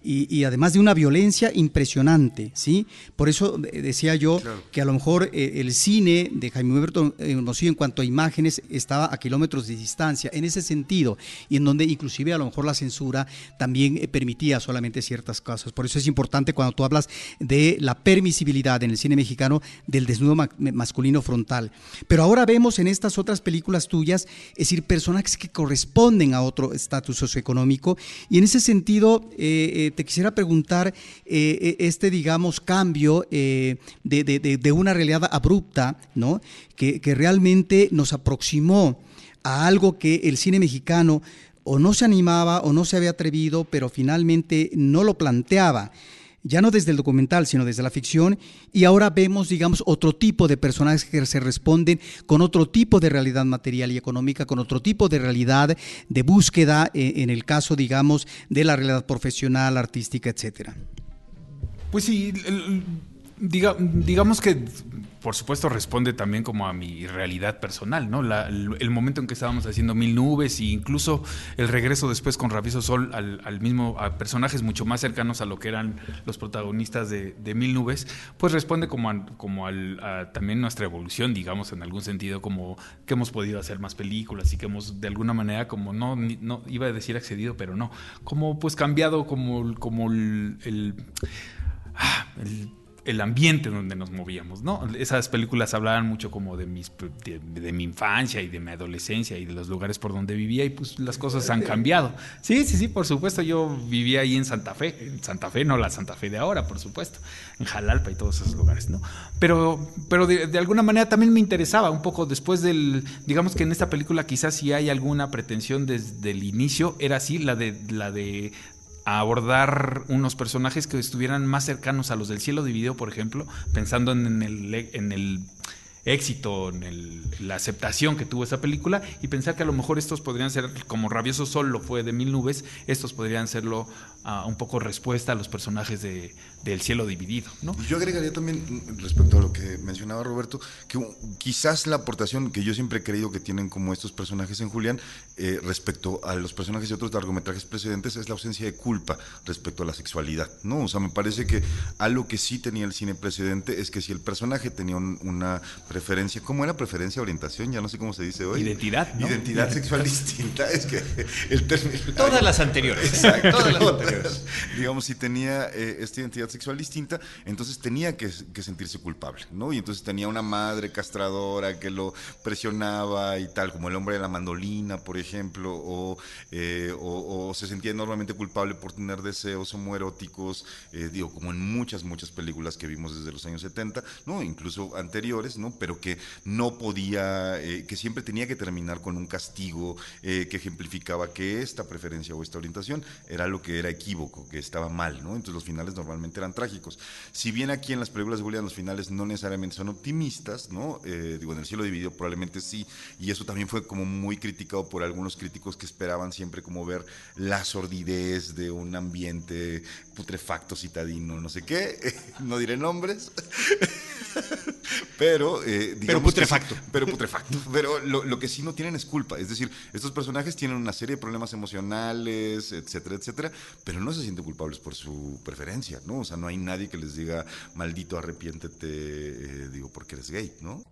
y, además de una violencia impresionante, ¿sí? Por eso decía yo que a lo mejor eh, el cine de Jaime Humberto Hermosillo en cuanto a imágenes estaba a kilómetros de distancia, en ese sentido, y en donde inclusive a lo mejor la censura también eh, permitía solamente ciertas cosas. Por eso es importante cuando tú hablas de la permisibilidad en el cine mexicano del desnudo masculino frontal. Pero ahora vemos en estas otras películas tuyas, es decir, personajes que corresponden a otro estatus socioeconómico, y en ese sentido, eh, te quisiera preguntar eh, eh, este, digamos, cambio eh, de, una realidad abrupta, ¿no? Que, realmente nos aproximó a algo que el cine mexicano o no se animaba o no se había atrevido, pero finalmente no lo planteaba ya no desde el documental, sino desde la ficción, y ahora vemos, digamos, otro tipo de personajes que se responden con otro tipo de realidad material y económica, con otro tipo de realidad de búsqueda, eh, en el caso, digamos, de la realidad profesional, artística, etcétera. Pues sí, digamos que por supuesto responde también como a mi realidad personal, ¿no? el, momento en que estábamos haciendo Mil Nubes e incluso el regreso después con Raviso Sol al, mismo, a personajes mucho más cercanos a lo que eran los protagonistas de, Mil Nubes, pues responde como, a, como a también nuestra evolución, digamos, en algún sentido, como que hemos podido hacer más películas y que hemos de alguna manera como no, no iba a decir accedido, pero no, como pues cambiado como, como el, el ah, el ambiente donde nos movíamos, ¿no? Esas películas hablaban mucho como de, mis, de, mi infancia y de mi adolescencia y de los lugares por donde vivía y pues las cosas han cambiado. Sí, sí, sí, por supuesto, yo vivía ahí en Santa Fe, en Santa Fe, no la Santa Fe de ahora, por supuesto, en Jalalpa y todos esos lugares, ¿no? Pero, pero de, alguna manera también me interesaba un poco después del, digamos que en esta película quizás si hay alguna pretensión desde el inicio, era así, la de, la de a abordar unos personajes que estuvieran más cercanos a los del cielo dividido, por ejemplo, pensando en el, en el éxito, en la aceptación que tuvo esa película y pensar que a lo mejor estos podrían ser, como Rabioso Sol lo fue de Mil Nubes, estos podrían serlo uh, un poco respuesta a los personajes de, del cielo dividido. ¿no? Yo agregaría también, respecto a lo que mencionaba Roberto, que quizás la aportación que yo siempre he creído que tienen como estos personajes en Julián, eh, respecto a los personajes de otros largometrajes precedentes, es la ausencia de culpa respecto a la sexualidad. ¿no? O sea, me parece que algo que sí tenía el cine precedente es que si el personaje tenía una preferencia, ¿cómo era preferencia, orientación? Ya no sé cómo se dice hoy. Identidad. Identidad sexual distinta. Es que el término. Todas las anteriores. Exacto. Todas las anteriores. Digamos, si tenía eh, esta identidad sexual distinta, entonces tenía que, sentirse culpable, ¿no? Y entonces tenía una madre castradora que lo presionaba y tal, como el hombre de la mandolina, por ejemplo, eh, o, o, se sentía enormemente culpable por tener deseos homoeróticos, eh, digo, como en muchas, muchas películas que vimos desde los años 70, ¿no? Incluso anteriores, ¿no? pero que no podía, eh, que siempre tenía que terminar con un castigo eh, que ejemplificaba que esta preferencia o esta orientación era lo que era equívoco, que estaba mal, ¿no? Entonces los finales normalmente eran trágicos. Si bien aquí en las películas de Julián los finales no necesariamente son optimistas, ¿no? Eh, digo, en el cielo dividido probablemente sí, y eso también fue como muy criticado por algunos críticos que esperaban siempre como ver la sordidez de un ambiente putrefacto citadino, no sé qué, *laughs* no diré nombres. *laughs* pero, eh, pero putrefacto. pero putrefacto. Pero lo, que sí no tienen es culpa. Es decir, estos personajes tienen una serie de problemas emocionales, etcétera, etcétera, pero no se sienten culpables por su preferencia, ¿no? O sea, no hay nadie que les diga, maldito, arrepiéntete, eh, digo, porque eres gay, ¿no?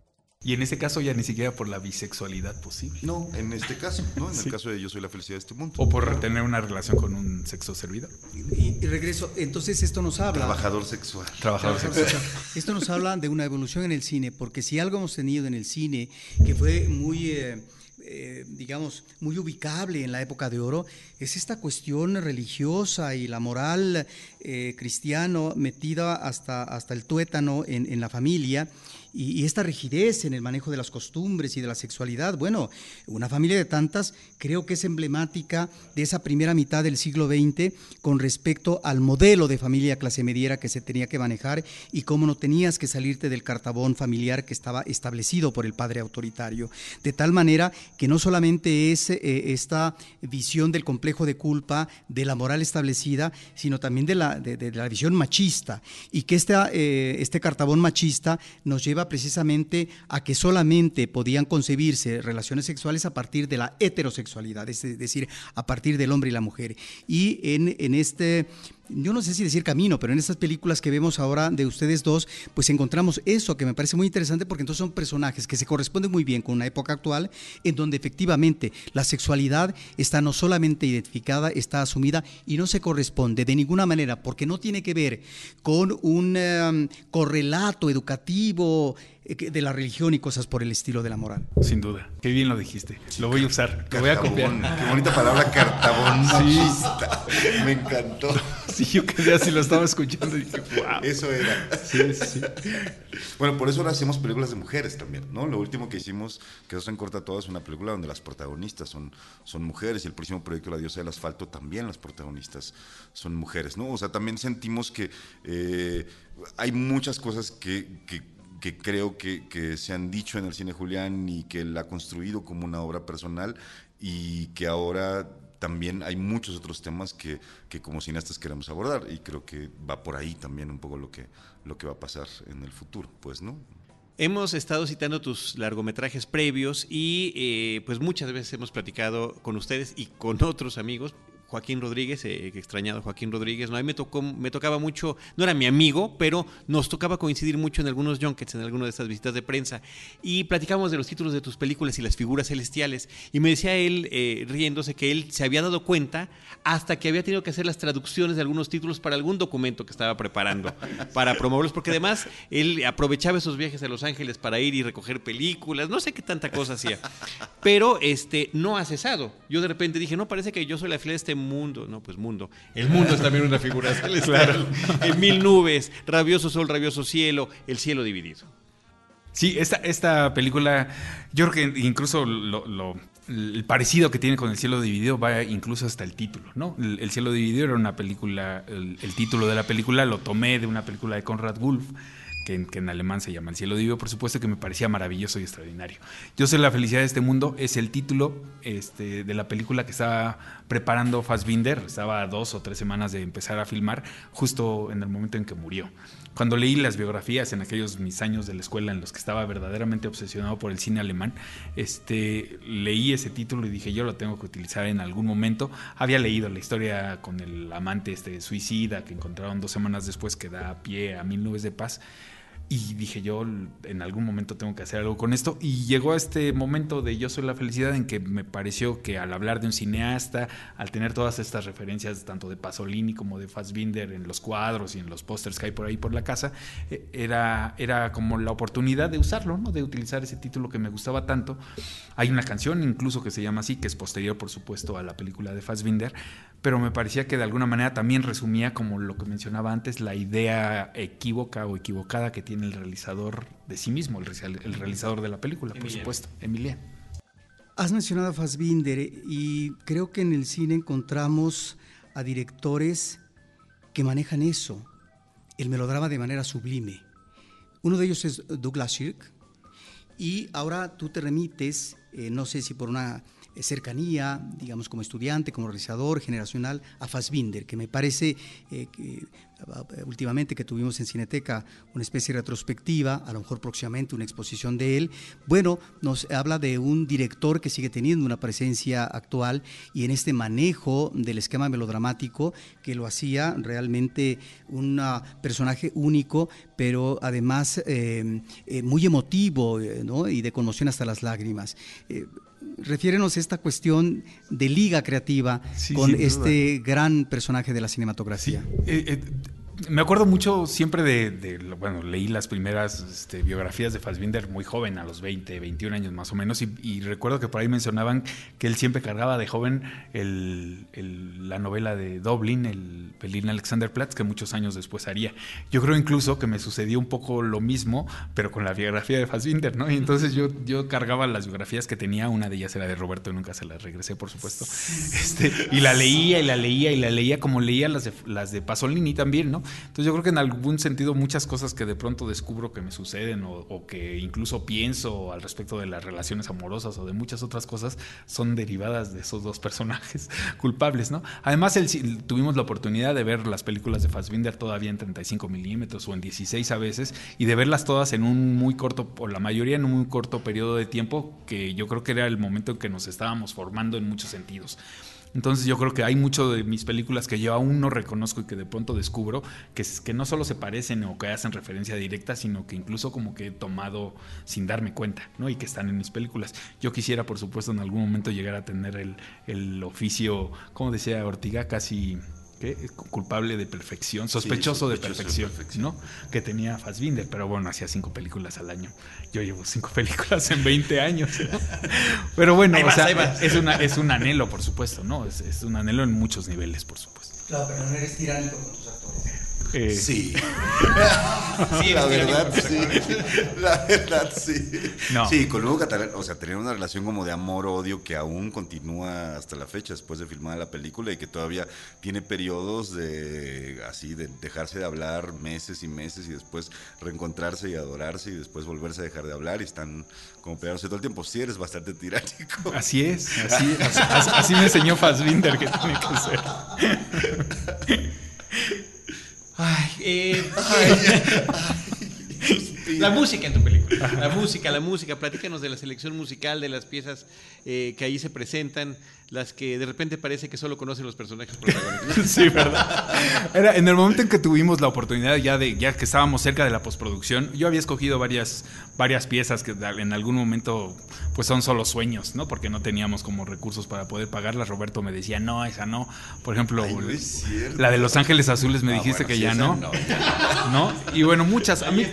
Y en ese caso ya ni siquiera por la bisexualidad posible. No, en este caso, ¿no? En el caso de yo soy la felicidad de este mundo. O por tener una relación con un sexo servidor. Y, regreso, entonces esto nos habla... Trabajador sexual. Trabajador, sexual. Esto nos habla de una evolución en el cine, porque si algo hemos tenido en el cine que fue muy... Eh, eh, digamos, muy ubicable en la época de oro, es esta cuestión religiosa y la moral eh, cristiano metida hasta, hasta el tuétano en, en la familia y, esta rigidez en el manejo de las costumbres y de la sexualidad. Bueno, una familia de tantas creo que es emblemática de esa primera mitad del siglo XX con respecto al modelo de familia clase mediera que se tenía que manejar y cómo no tenías que salirte del cartabón familiar que estaba establecido por el padre autoritario. De tal manera que no solamente es eh, esta visión del complejo de culpa, de la moral establecida, sino también de la, de, la visión machista y que este, este cartabón machista nos lleva precisamente a que solamente podían concebirse relaciones sexuales a partir de la heterosexualidad, es decir, a partir del hombre y la mujer. Y en, en este yo no sé si decir camino, pero en estas películas que vemos ahora de ustedes dos, pues encontramos eso que me parece muy interesante porque entonces son personajes que se corresponden muy bien con una época actual en donde efectivamente la sexualidad está no solamente identificada, está asumida y no se corresponde de ninguna manera porque no tiene que ver con un em, correlato educativo de la religión y cosas por el estilo de la moral. Sin duda. Qué bien lo dijiste. lo voy a usar. Lo voy a copiar. Qué bonita palabra, cartabón. Sí. Me encantó. *laughs* Sí, yo quedé así, lo estaba escuchando y dije, wow. Eso era. Sí, sí. *laughs* Bueno, por eso ahora hacemos películas de mujeres también, ¿no? Lo último que hicimos, que eso en corta todo, es una película donde las protagonistas son, son mujeres y el próximo proyecto La Diosa del Asfalto también las protagonistas son mujeres, ¿no? O sea, también sentimos que eh, hay muchas cosas que, que que creo que, que, se han dicho en el cine Julián y que él ha construido como una obra personal y que ahora también hay muchos otros temas que, que, como cineastas queremos abordar y creo que va por ahí también un poco lo que, lo que va a pasar en el futuro, pues, ¿no? Hemos estado citando tus largometrajes previos y eh, pues muchas veces hemos platicado con ustedes y con otros amigos Joaquín Rodríguez, eh, extrañado Joaquín Rodríguez, ¿no? A mí me, tocó, me tocaba mucho, no era mi amigo, pero nos tocaba coincidir mucho en algunos junkets, en algunas de estas visitas de prensa, y platicamos de los títulos de tus películas y las figuras celestiales, y me decía él, eh, riéndose, que él se había dado cuenta hasta que había tenido que hacer las traducciones de algunos títulos para algún documento que estaba preparando *laughs* para promoverlos, porque además él aprovechaba esos viajes a Los Ángeles para ir y recoger películas, no sé qué tanta cosa hacía, pero este, no ha cesado. Yo de repente dije, no, parece que yo soy la fiel de este mundo, no, pues mundo. El mundo es también una figura *laughs* celestial. En mil nubes, rabioso sol, rabioso cielo, el cielo dividido. Sí, esta, esta película, yo creo que incluso lo, el parecido que tiene con El cielo dividido va incluso hasta el título, ¿no? El, cielo dividido era una película, el, el, título de la película lo tomé de una película de Conrad Wolf que en, alemán se llama El cielo divino, por supuesto que me parecía maravilloso y extraordinario. Yo sé la felicidad de este mundo es el título este, de la película que estaba preparando Fassbinder, estaba a dos o tres semanas de empezar a filmar, justo en el momento en que murió. Cuando leí las biografías en aquellos mis años de la escuela en los que estaba verdaderamente obsesionado por el cine alemán, este, leí ese título y dije yo lo tengo que utilizar en algún momento. Había leído la historia con el amante este suicida que encontraron dos semanas después que da pie a Mil Nubes de Paz y dije yo, en algún momento tengo que hacer algo con esto. Y llegó este momento de Yo soy la felicidad en que me pareció que al hablar de un cineasta, al tener todas estas referencias tanto de Pasolini como de Fassbinder en los cuadros y en los pósters que hay por ahí por la casa, eh, era, era como la oportunidad de usarlo, ¿no? de utilizar ese título que me gustaba tanto. Hay una canción incluso que se llama así, que es posterior por supuesto a la película de Fassbinder, pero me parecía que de alguna manera también resumía, como lo que mencionaba antes, la idea equívoca o equivocada que tiene el realizador de sí mismo, el, realizador de la película, por supuesto, Emilia. Has mencionado a Fassbinder y creo que en el cine encontramos a directores que manejan eso, el melodrama de manera sublime. Uno de ellos es Douglas Sirk y ahora tú te remites, eh, no sé si por una eh, cercanía, digamos, como estudiante, como realizador generacional, a Fassbinder, que me parece eh, que eh, últimamente que tuvimos en Cineteca una especie de retrospectiva, a lo mejor próximamente una exposición de él, bueno, nos habla de un director que sigue teniendo una presencia actual y en este manejo del esquema melodramático que lo hacía realmente un personaje único, pero además muy emotivo y de conmoción hasta las lágrimas refiérenos a esta cuestión de liga creativa con este gran personaje de la cinematografía. Eh, eh, me acuerdo mucho siempre de, bueno, leí las primeras este, biografías de Fassbinder muy joven, a los 20, 21 años más o menos, y, recuerdo que por ahí mencionaban que él siempre cargaba de joven la novela de Dublin, el Berlin Alexanderplatz, que muchos años después haría. Yo creo incluso que me sucedió un poco lo mismo, pero con la biografía de Fassbinder, ¿no? Y entonces yo, yo cargaba las biografías que tenía, una de ellas era de Roberto, y nunca se las regresé, por supuesto, este, y la leía y la leía y la leía como leía las de, las de Pasolini también, ¿no? Entonces yo creo que en algún sentido muchas cosas que de pronto descubro que me suceden o, que incluso pienso al respecto de las relaciones amorosas o de muchas otras cosas son derivadas de esos dos personajes *laughs* culpables, ¿no? Además tuvimos la oportunidad de ver las películas de Fassbinder todavía en 35 milímetros o en 16 a veces y de verlas todas en un muy corto, o la mayoría en un muy corto periodo de tiempo que yo creo que era el momento en que nos estábamos formando en muchos sentidos. Entonces yo creo que hay mucho de mis películas que yo aún no reconozco y que de pronto descubro que, que no solo se parecen o que hacen referencia directa, sino que incluso como que he tomado sin darme cuenta, ¿no? Y que están en mis películas. Yo quisiera, por supuesto, en algún momento llegar a tener el, el oficio, como decía Ortiga, casi culpable de perfección, sospechoso, de, perfección, ¿no? Que tenía Fassbinder, pero bueno, hacía cinco películas al año. Yo llevo cinco *laughs* películas en 20 años. *laughs* Pero bueno, o sea, es, una, es un anhelo, por supuesto, ¿no? Es, es un anhelo en muchos niveles, por supuesto. Claro, pero no eres tiránico con tus actores. Eh, sí. *laughs* sí. La verdad, sí. La verdad, sí. Sí, con Lugo Catalán, o sea, tener una relación como de amor-odio que aún continúa hasta la fecha después de filmar la película y que todavía tiene periodos de así, de dejarse de hablar meses y meses y después reencontrarse y adorarse y después volverse a dejar de hablar y están como pegándose todo el tiempo. Sí, eres bastante tiránico. Así es, así, *laughs* así, así me enseñó Fassbinder que tiene que ser. Eh, la música en tu película. La música, la música. Platícanos de la selección musical, de las piezas eh, que ahí se presentan las que de repente parece que solo conocen los personajes *laughs* protagonistas. sí, ¿verdad? Era en el momento en que tuvimos la oportunidad ya de ya que estábamos cerca de la postproducción, yo había escogido varias varias piezas que en algún momento pues son solo sueños, ¿no? Porque no teníamos como recursos para poder pagarlas. Roberto me decía, "No, esa no." Por ejemplo, la de Los Ángeles Azules me ah, dijiste que ya no. no. Y bueno, muchas a mí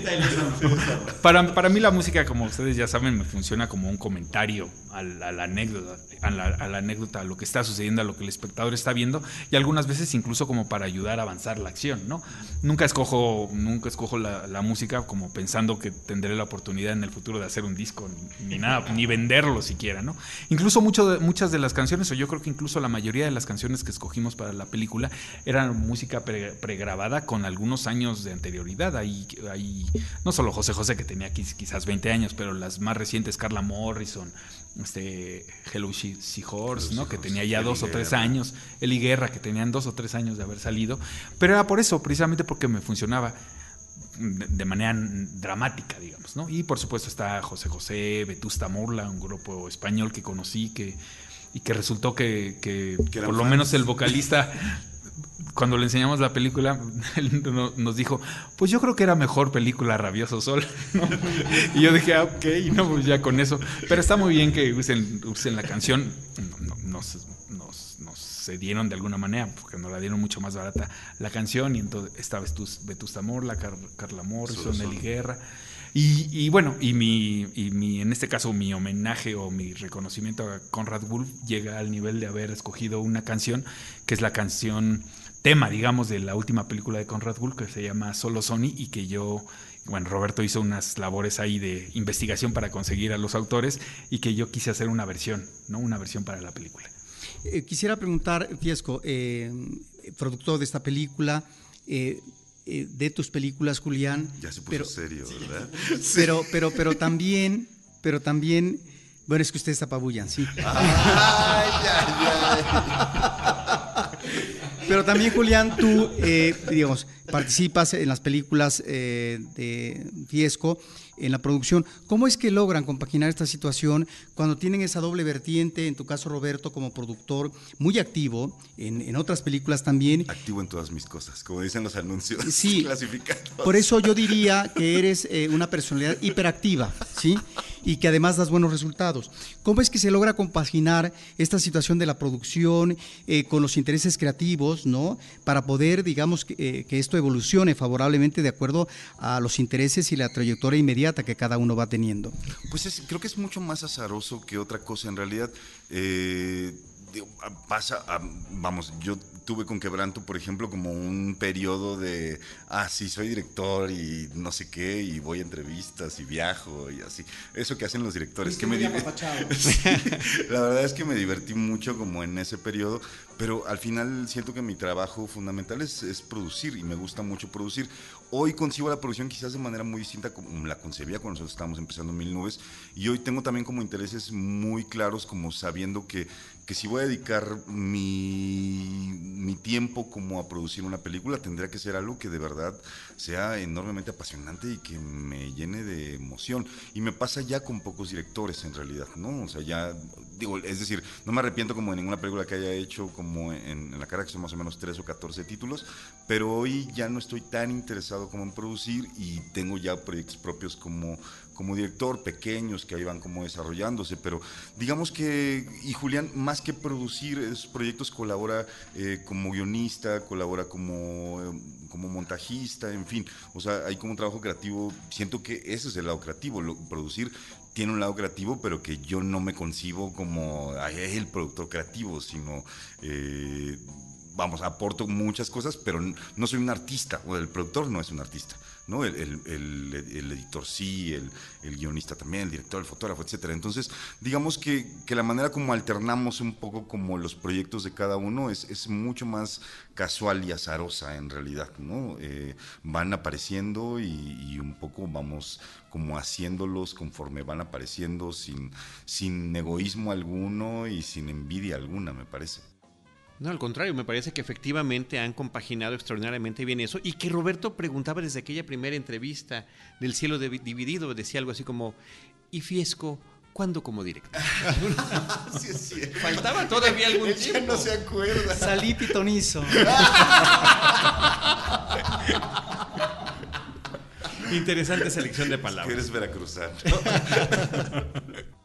para, para mí la música, como ustedes ya saben, me funciona como un comentario a la, anécdota, a la, a la anécdota a lo que está sucediendo, a lo que el espectador está viendo y algunas veces incluso como para ayudar a avanzar la acción, ¿no? Nunca escojo, nunca escojo la, música como pensando que tendré la oportunidad en el futuro de hacer un disco, ni, nada, *laughs* ni venderlo siquiera, ¿no? Incluso mucho muchas de las canciones, o yo creo que incluso la mayoría de las canciones que escogimos para la película eran música pregrabada con algunos años de anterioridad. Ahí, ahí, no solo José José, que tenía quizás 20 años, pero las más recientes, Carla Morrison, este Hello Seahorse, ¿no? que tenía ya dos o tres años, Eli Guerra, que tenían dos o tres años de haber salido, pero era por eso, precisamente porque me funcionaba de manera dramática, digamos, ¿no? Y por supuesto está José José, Vetusta Morla, un grupo español que conocí que, y que resultó que, que por lo menos el vocalista *laughs* cuando le enseñamos la película, *laughs* él nos dijo, pues yo creo que era mejor película Rabioso Sol. *laughs* Y yo dije, ah, ok, no, pues ya con eso. Pero está muy bien que usen, usen la canción. Nos, nos, nos, cedieron de alguna manera, porque nos la dieron mucho más barata la canción. Y entonces estaba Vetusta Morla, Carla Morrison, Nelly Guerra. Y, y, bueno, y mi, y mi, en este caso, mi homenaje o mi reconocimiento a Conrad Wolf llega al nivel de haber escogido una canción que es la canción tema, digamos, de la última película de Conrad Bull, que se llama Solo Sony, y que yo, bueno, Roberto hizo unas labores ahí de investigación para conseguir a los autores, y que yo quise hacer una versión, ¿no? Una versión para la película. Eh, quisiera preguntar, Fiesco, eh, productor de esta película, eh, de tus películas, Julián. Ya se puso serio, ¿verdad? *laughs* Pero, pero, pero también, pero también, bueno, es que ustedes apabullan, sí. *laughs* Ay, pero también, Julián, tú, eh, digamos, participas en las películas eh, de Fiesco, en la producción. ¿Cómo es que logran compaginar esta situación cuando tienen esa doble vertiente, en tu caso, Roberto, como productor, muy activo, en, otras películas también? Activo en todas mis cosas, como dicen los anuncios sí, *laughs* clasificados. Por eso yo diría que eres eh, una personalidad hiperactiva, ¿sí? Y que además das buenos resultados. ¿Cómo es que se logra compaginar esta situación de la producción eh, con los intereses creativos, ¿no? Para poder, digamos, que, eh, que esto evolucione favorablemente de acuerdo a los intereses y la trayectoria inmediata que cada uno va teniendo. Pues es, creo que es mucho más azaroso que otra cosa. En realidad, eh, pasa, vamos, yo tuve con Quebranto, por ejemplo, como un periodo de, ah, sí, soy director y no sé qué, y voy a entrevistas y viajo y así. Eso que hacen los directores. Que me *laughs* la verdad es que me divertí mucho como en ese periodo, pero al final siento que mi trabajo fundamental es, es producir y me gusta mucho producir. Hoy concibo la producción quizás de manera muy distinta como la concebía cuando nosotros estábamos empezando Mil Nubes y hoy tengo también como intereses muy claros como sabiendo que, que si voy a dedicar mi, mi tiempo como a producir una película tendría que ser algo que de verdad sea enormemente apasionante y que me llene de emoción y me pasa ya con pocos directores en realidad, ¿no? O sea, ya digo, es decir, no me arrepiento como de ninguna película que haya hecho como en, en la cara que son más o menos 3 o 14 títulos, pero hoy ya no estoy tan interesado como en producir y tengo ya proyectos propios como, como director, pequeños que ahí van como desarrollándose, pero digamos que, y Julián, más que producir esos proyectos, colabora eh, como guionista, colabora como, como montajista, en fin, o sea, hay como un trabajo creativo, siento que ese es el lado creativo, lo, producir tiene un lado creativo, pero que yo no me concibo como el productor creativo, sino... Eh, vamos, aporto muchas cosas, pero no soy un artista, o el productor no es un artista, ¿no? El, editor sí, el, guionista también, el director, el fotógrafo, etcétera. Entonces, digamos que, la manera como alternamos un poco como los proyectos de cada uno es, mucho más casual y azarosa en realidad, ¿no? Eh, van apareciendo y, un poco vamos como haciéndolos conforme van apareciendo sin, sin egoísmo alguno y sin envidia alguna, me parece. No, al contrario, me parece que efectivamente han compaginado extraordinariamente bien eso y que Roberto preguntaba desde aquella primera entrevista del cielo dividido, decía algo así como, ¿y Fiesco cuándo como director? *laughs* sí, sí. Faltaba todavía algún tiempo. no se acuerda. Salí pitonizo. *laughs* Interesante selección de palabras. Eres veracruzano. *laughs*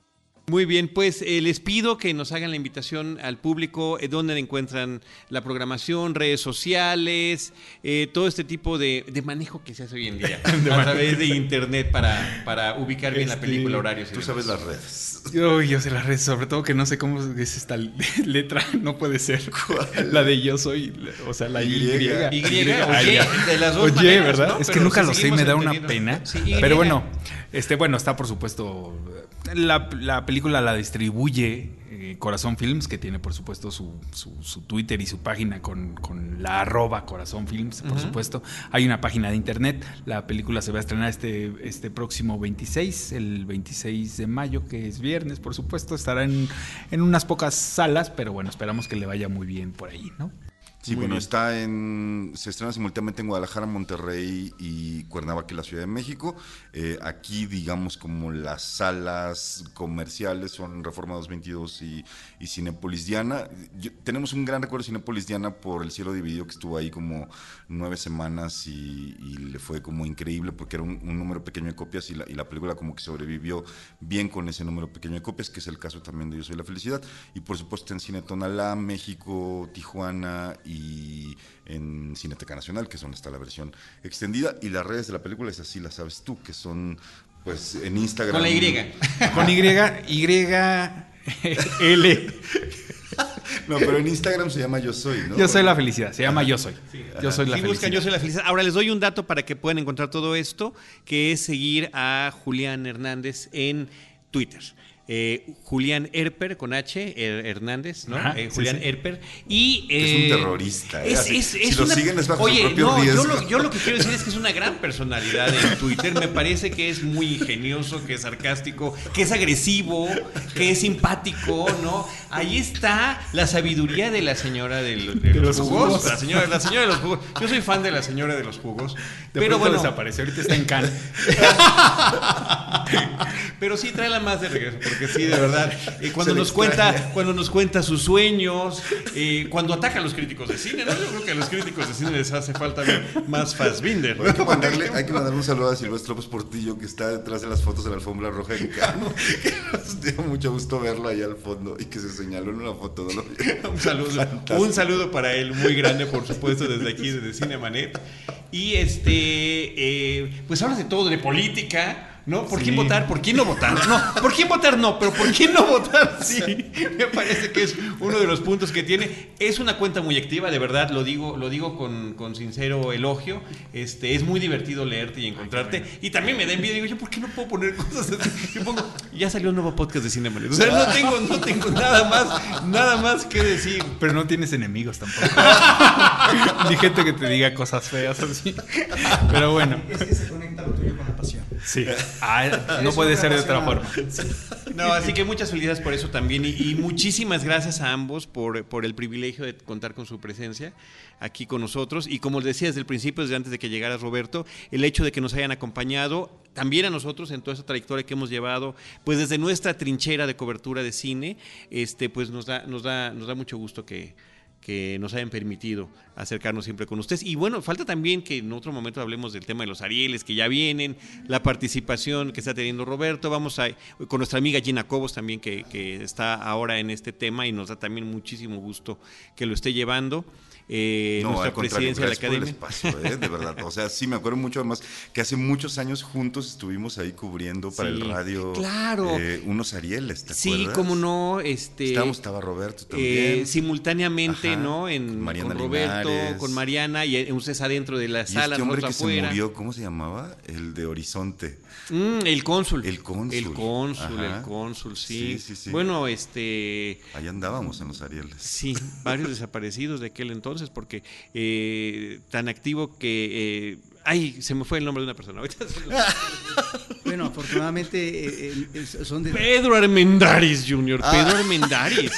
Muy bien, pues eh, les pido que nos hagan la invitación al público, eh, donde encuentran la programación, redes sociales, eh, todo este tipo de, manejo que se hace hoy en día *laughs* a través de internet para, para ubicar bien la este, película, horarios. Tú sabes las redes. Yo, yo sé las redes, sobre todo que no sé cómo es esta *laughs* letra, no puede ser. La de yo soy, o sea, la Y. Y, y, oye, de las dos Oye, ¿verdad? Es que nunca lo sé y me da una pena. pero bueno, este, bueno, está por supuesto la, la película la distribuye eh, Corazón Films, que tiene por supuesto su, su, Twitter y su página con, con la arroba Corazón Films, por supuesto. Hay una página de internet. La película se va a estrenar este, este próximo 26, el 26 de mayo, que es viernes, por supuesto. Estará en, en unas pocas salas, pero bueno, esperamos que le vaya muy bien por ahí, ¿no? Sí, bueno, está en. Se estrena simultáneamente en Guadalajara, Monterrey y Cuernavaca, la Ciudad de México. Eh, aquí, digamos, como las salas comerciales son Reforma 222 y, y Cinépolis Diana. tenemos un gran recuerdo de Cinépolis Diana por El Cielo Dividido, que estuvo ahí como nueve semanas y, le fue como increíble porque era un, número pequeño de copias y la, y la, película como que sobrevivió bien con ese número pequeño de copias, que es el caso también de Yo Soy la Felicidad. Y por supuesto en Cine Tonalá, México, Tijuana y y en Cineteca Nacional, que es donde está la versión extendida. Y las redes de la película, es así, las sabes tú, que son pues en Instagram. Con la Y. Con Y, Y, *laughs* L. *laughs* No, pero en Instagram se llama Yo Soy, ¿no? Yo soy la felicidad, se llama Yo Soy. yo soy la felicidad. Yo Soy la felicidad. Ahora les doy un dato para que puedan encontrar todo esto, que es seguir a Julián Hernández en Twitter. Eh, Julián Erper con H, Hernández, ¿no? Eh, Julián Erper. Y, es un eh, terrorista. Es, si lo siguen es bajo oye, su propio no, Yo lo, yo lo, que quiero decir es que es una gran personalidad en Twitter. Me parece que es muy ingenioso, que es sarcástico, que es agresivo, que es simpático, ¿no? Ahí está la sabiduría de la señora de, los, jugos. La, señora, la señora de los jugos. Yo soy fan de la señora de los jugos. pero bueno. desapareció, ahorita está en Cannes. *laughs* pero sí, tráela más de regreso porque sí, de verdad. Eh, cuando nos cuenta, cuando nos cuenta sus sueños, eh, cuando ataca a los críticos de cine, ¿no? Yo creo que a los críticos de cine les hace falta más Fassbinder. Hay, que mandarle, hay que mandarle un saludo a Silvestre López Portillo, que está detrás de las fotos de la alfombra roja en Cano, *laughs* que nos dio mucho gusto verlo ahí al fondo y que se señaló en una foto. *laughs* un saludo, un saludo para él muy grande, por supuesto, desde aquí, desde Cinemanet. Y este, eh, pues hablas de todo, de política ¿no? ¿Por quién votar? ¿Por quién no votar? No, ¿por quién votar? No, pero ¿por quién no votar? *laughs* Sí, me parece que es uno de los puntos que tiene. Es una cuenta muy activa, de verdad, lo digo, lo digo con, con sincero elogio. Este, es muy divertido leerte y encontrarte. Y también me da envidia. Digo, yo, ¿por qué no puedo poner cosas así? Yo pongo, ya salió un nuevo podcast de Cine O sea, no tengo, no tengo nada más, nada más que decir. Pero no tienes enemigos tampoco. *laughs* Ni gente que te diga cosas feas así. Pero bueno. Es que se conecta lo tuyo con. Sí. *laughs* Ah, no puede ser de otra forma. No, así que muchas felicidades por eso también y, muchísimas gracias a ambos por, por, el privilegio de contar con su presencia aquí con nosotros y como les decía desde el principio, desde antes de que llegara Roberto, el hecho de que nos hayan acompañado también a nosotros en toda esta trayectoria que hemos llevado, pues desde nuestra trinchera de cobertura de cine, este, pues nos da, nos da, nos da mucho gusto que, que nos hayan permitido acercarnos siempre con ustedes. Y bueno, falta también que en otro momento hablemos del tema de los Arieles que ya vienen, la participación que está teniendo Roberto. Vamos a con nuestra amiga Gina Cobos también, que, que está ahora en este tema y nos da también muchísimo gusto que lo esté llevando eh, no, nuestra presidencia de la academia. espacio, ¿eh? de verdad. O sea, sí, me acuerdo mucho más que hace muchos años juntos estuvimos ahí cubriendo para el radio claro. Eh, unos Arieles, ¿te sí, cómo no. Este, Estábamos, estaba Roberto eh, también. simultáneamente, ¿no? En, con, Roberto, con Mariana y ustedes adentro de la y sala. Este hombre que se murió, ¿cómo se llamaba? El de Horizonte. Mm, el cónsul. El cónsul. El cónsul, el cónsul, sí. Sí, sí. Bueno, este. Ahí andábamos en los Arieles. Sí, varios desaparecidos de aquel entonces, porque eh, tan activo que. Eh, ay, se me fue el nombre de una persona. *laughs* bueno, afortunadamente eh, son de. Pedro Armendaris Jr. Ah. Pedro Armendaris.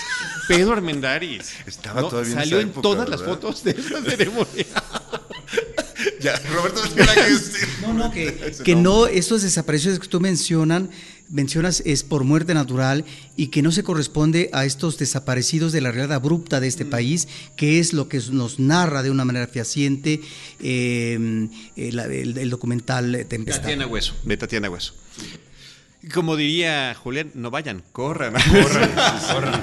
Pedro Armendaris. Estaba todavía en Salió en todas las fotos de esa ceremonia. *laughs* ya, Roberto No, no, que, que no, estos desaparecidos que tú mencionan, mencionas es por muerte natural y que no se corresponde a estos desaparecidos de la realidad abrupta de este mm. país, que es lo que nos narra de una manera fehaciente eh, el, documental Tempestad. Tatiana Hueso, de Tatiana Hueso. Como diría Julián, no vayan, corran. Corran, *laughs* corran,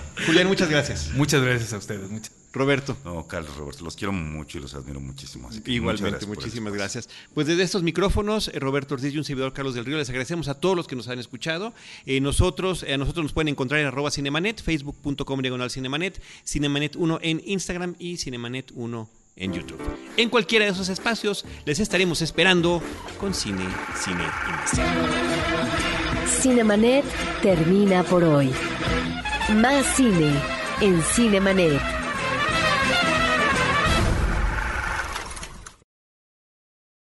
*laughs* Julián, muchas gracias. Muchas gracias a ustedes. Muchas. Roberto. No, Carlos, Roberto, los quiero mucho y los admiro muchísimo. Igualmente, muchísimas gracias. Pues desde estos micrófonos, eh, Roberto Ortiz y un servidor Carlos del Río, les agradecemos a todos los que nos han escuchado. Eh, nosotros, a nosotros nos pueden encontrar en arroba cinemanet, facebook.com diagonal cinemanet, cinemanet1 en Instagram y cinemanet1 en YouTube. En cualquiera de esos espacios les estaremos esperando con cine, cine y más. Cinemanet termina por hoy. Más cine en Cinemanet.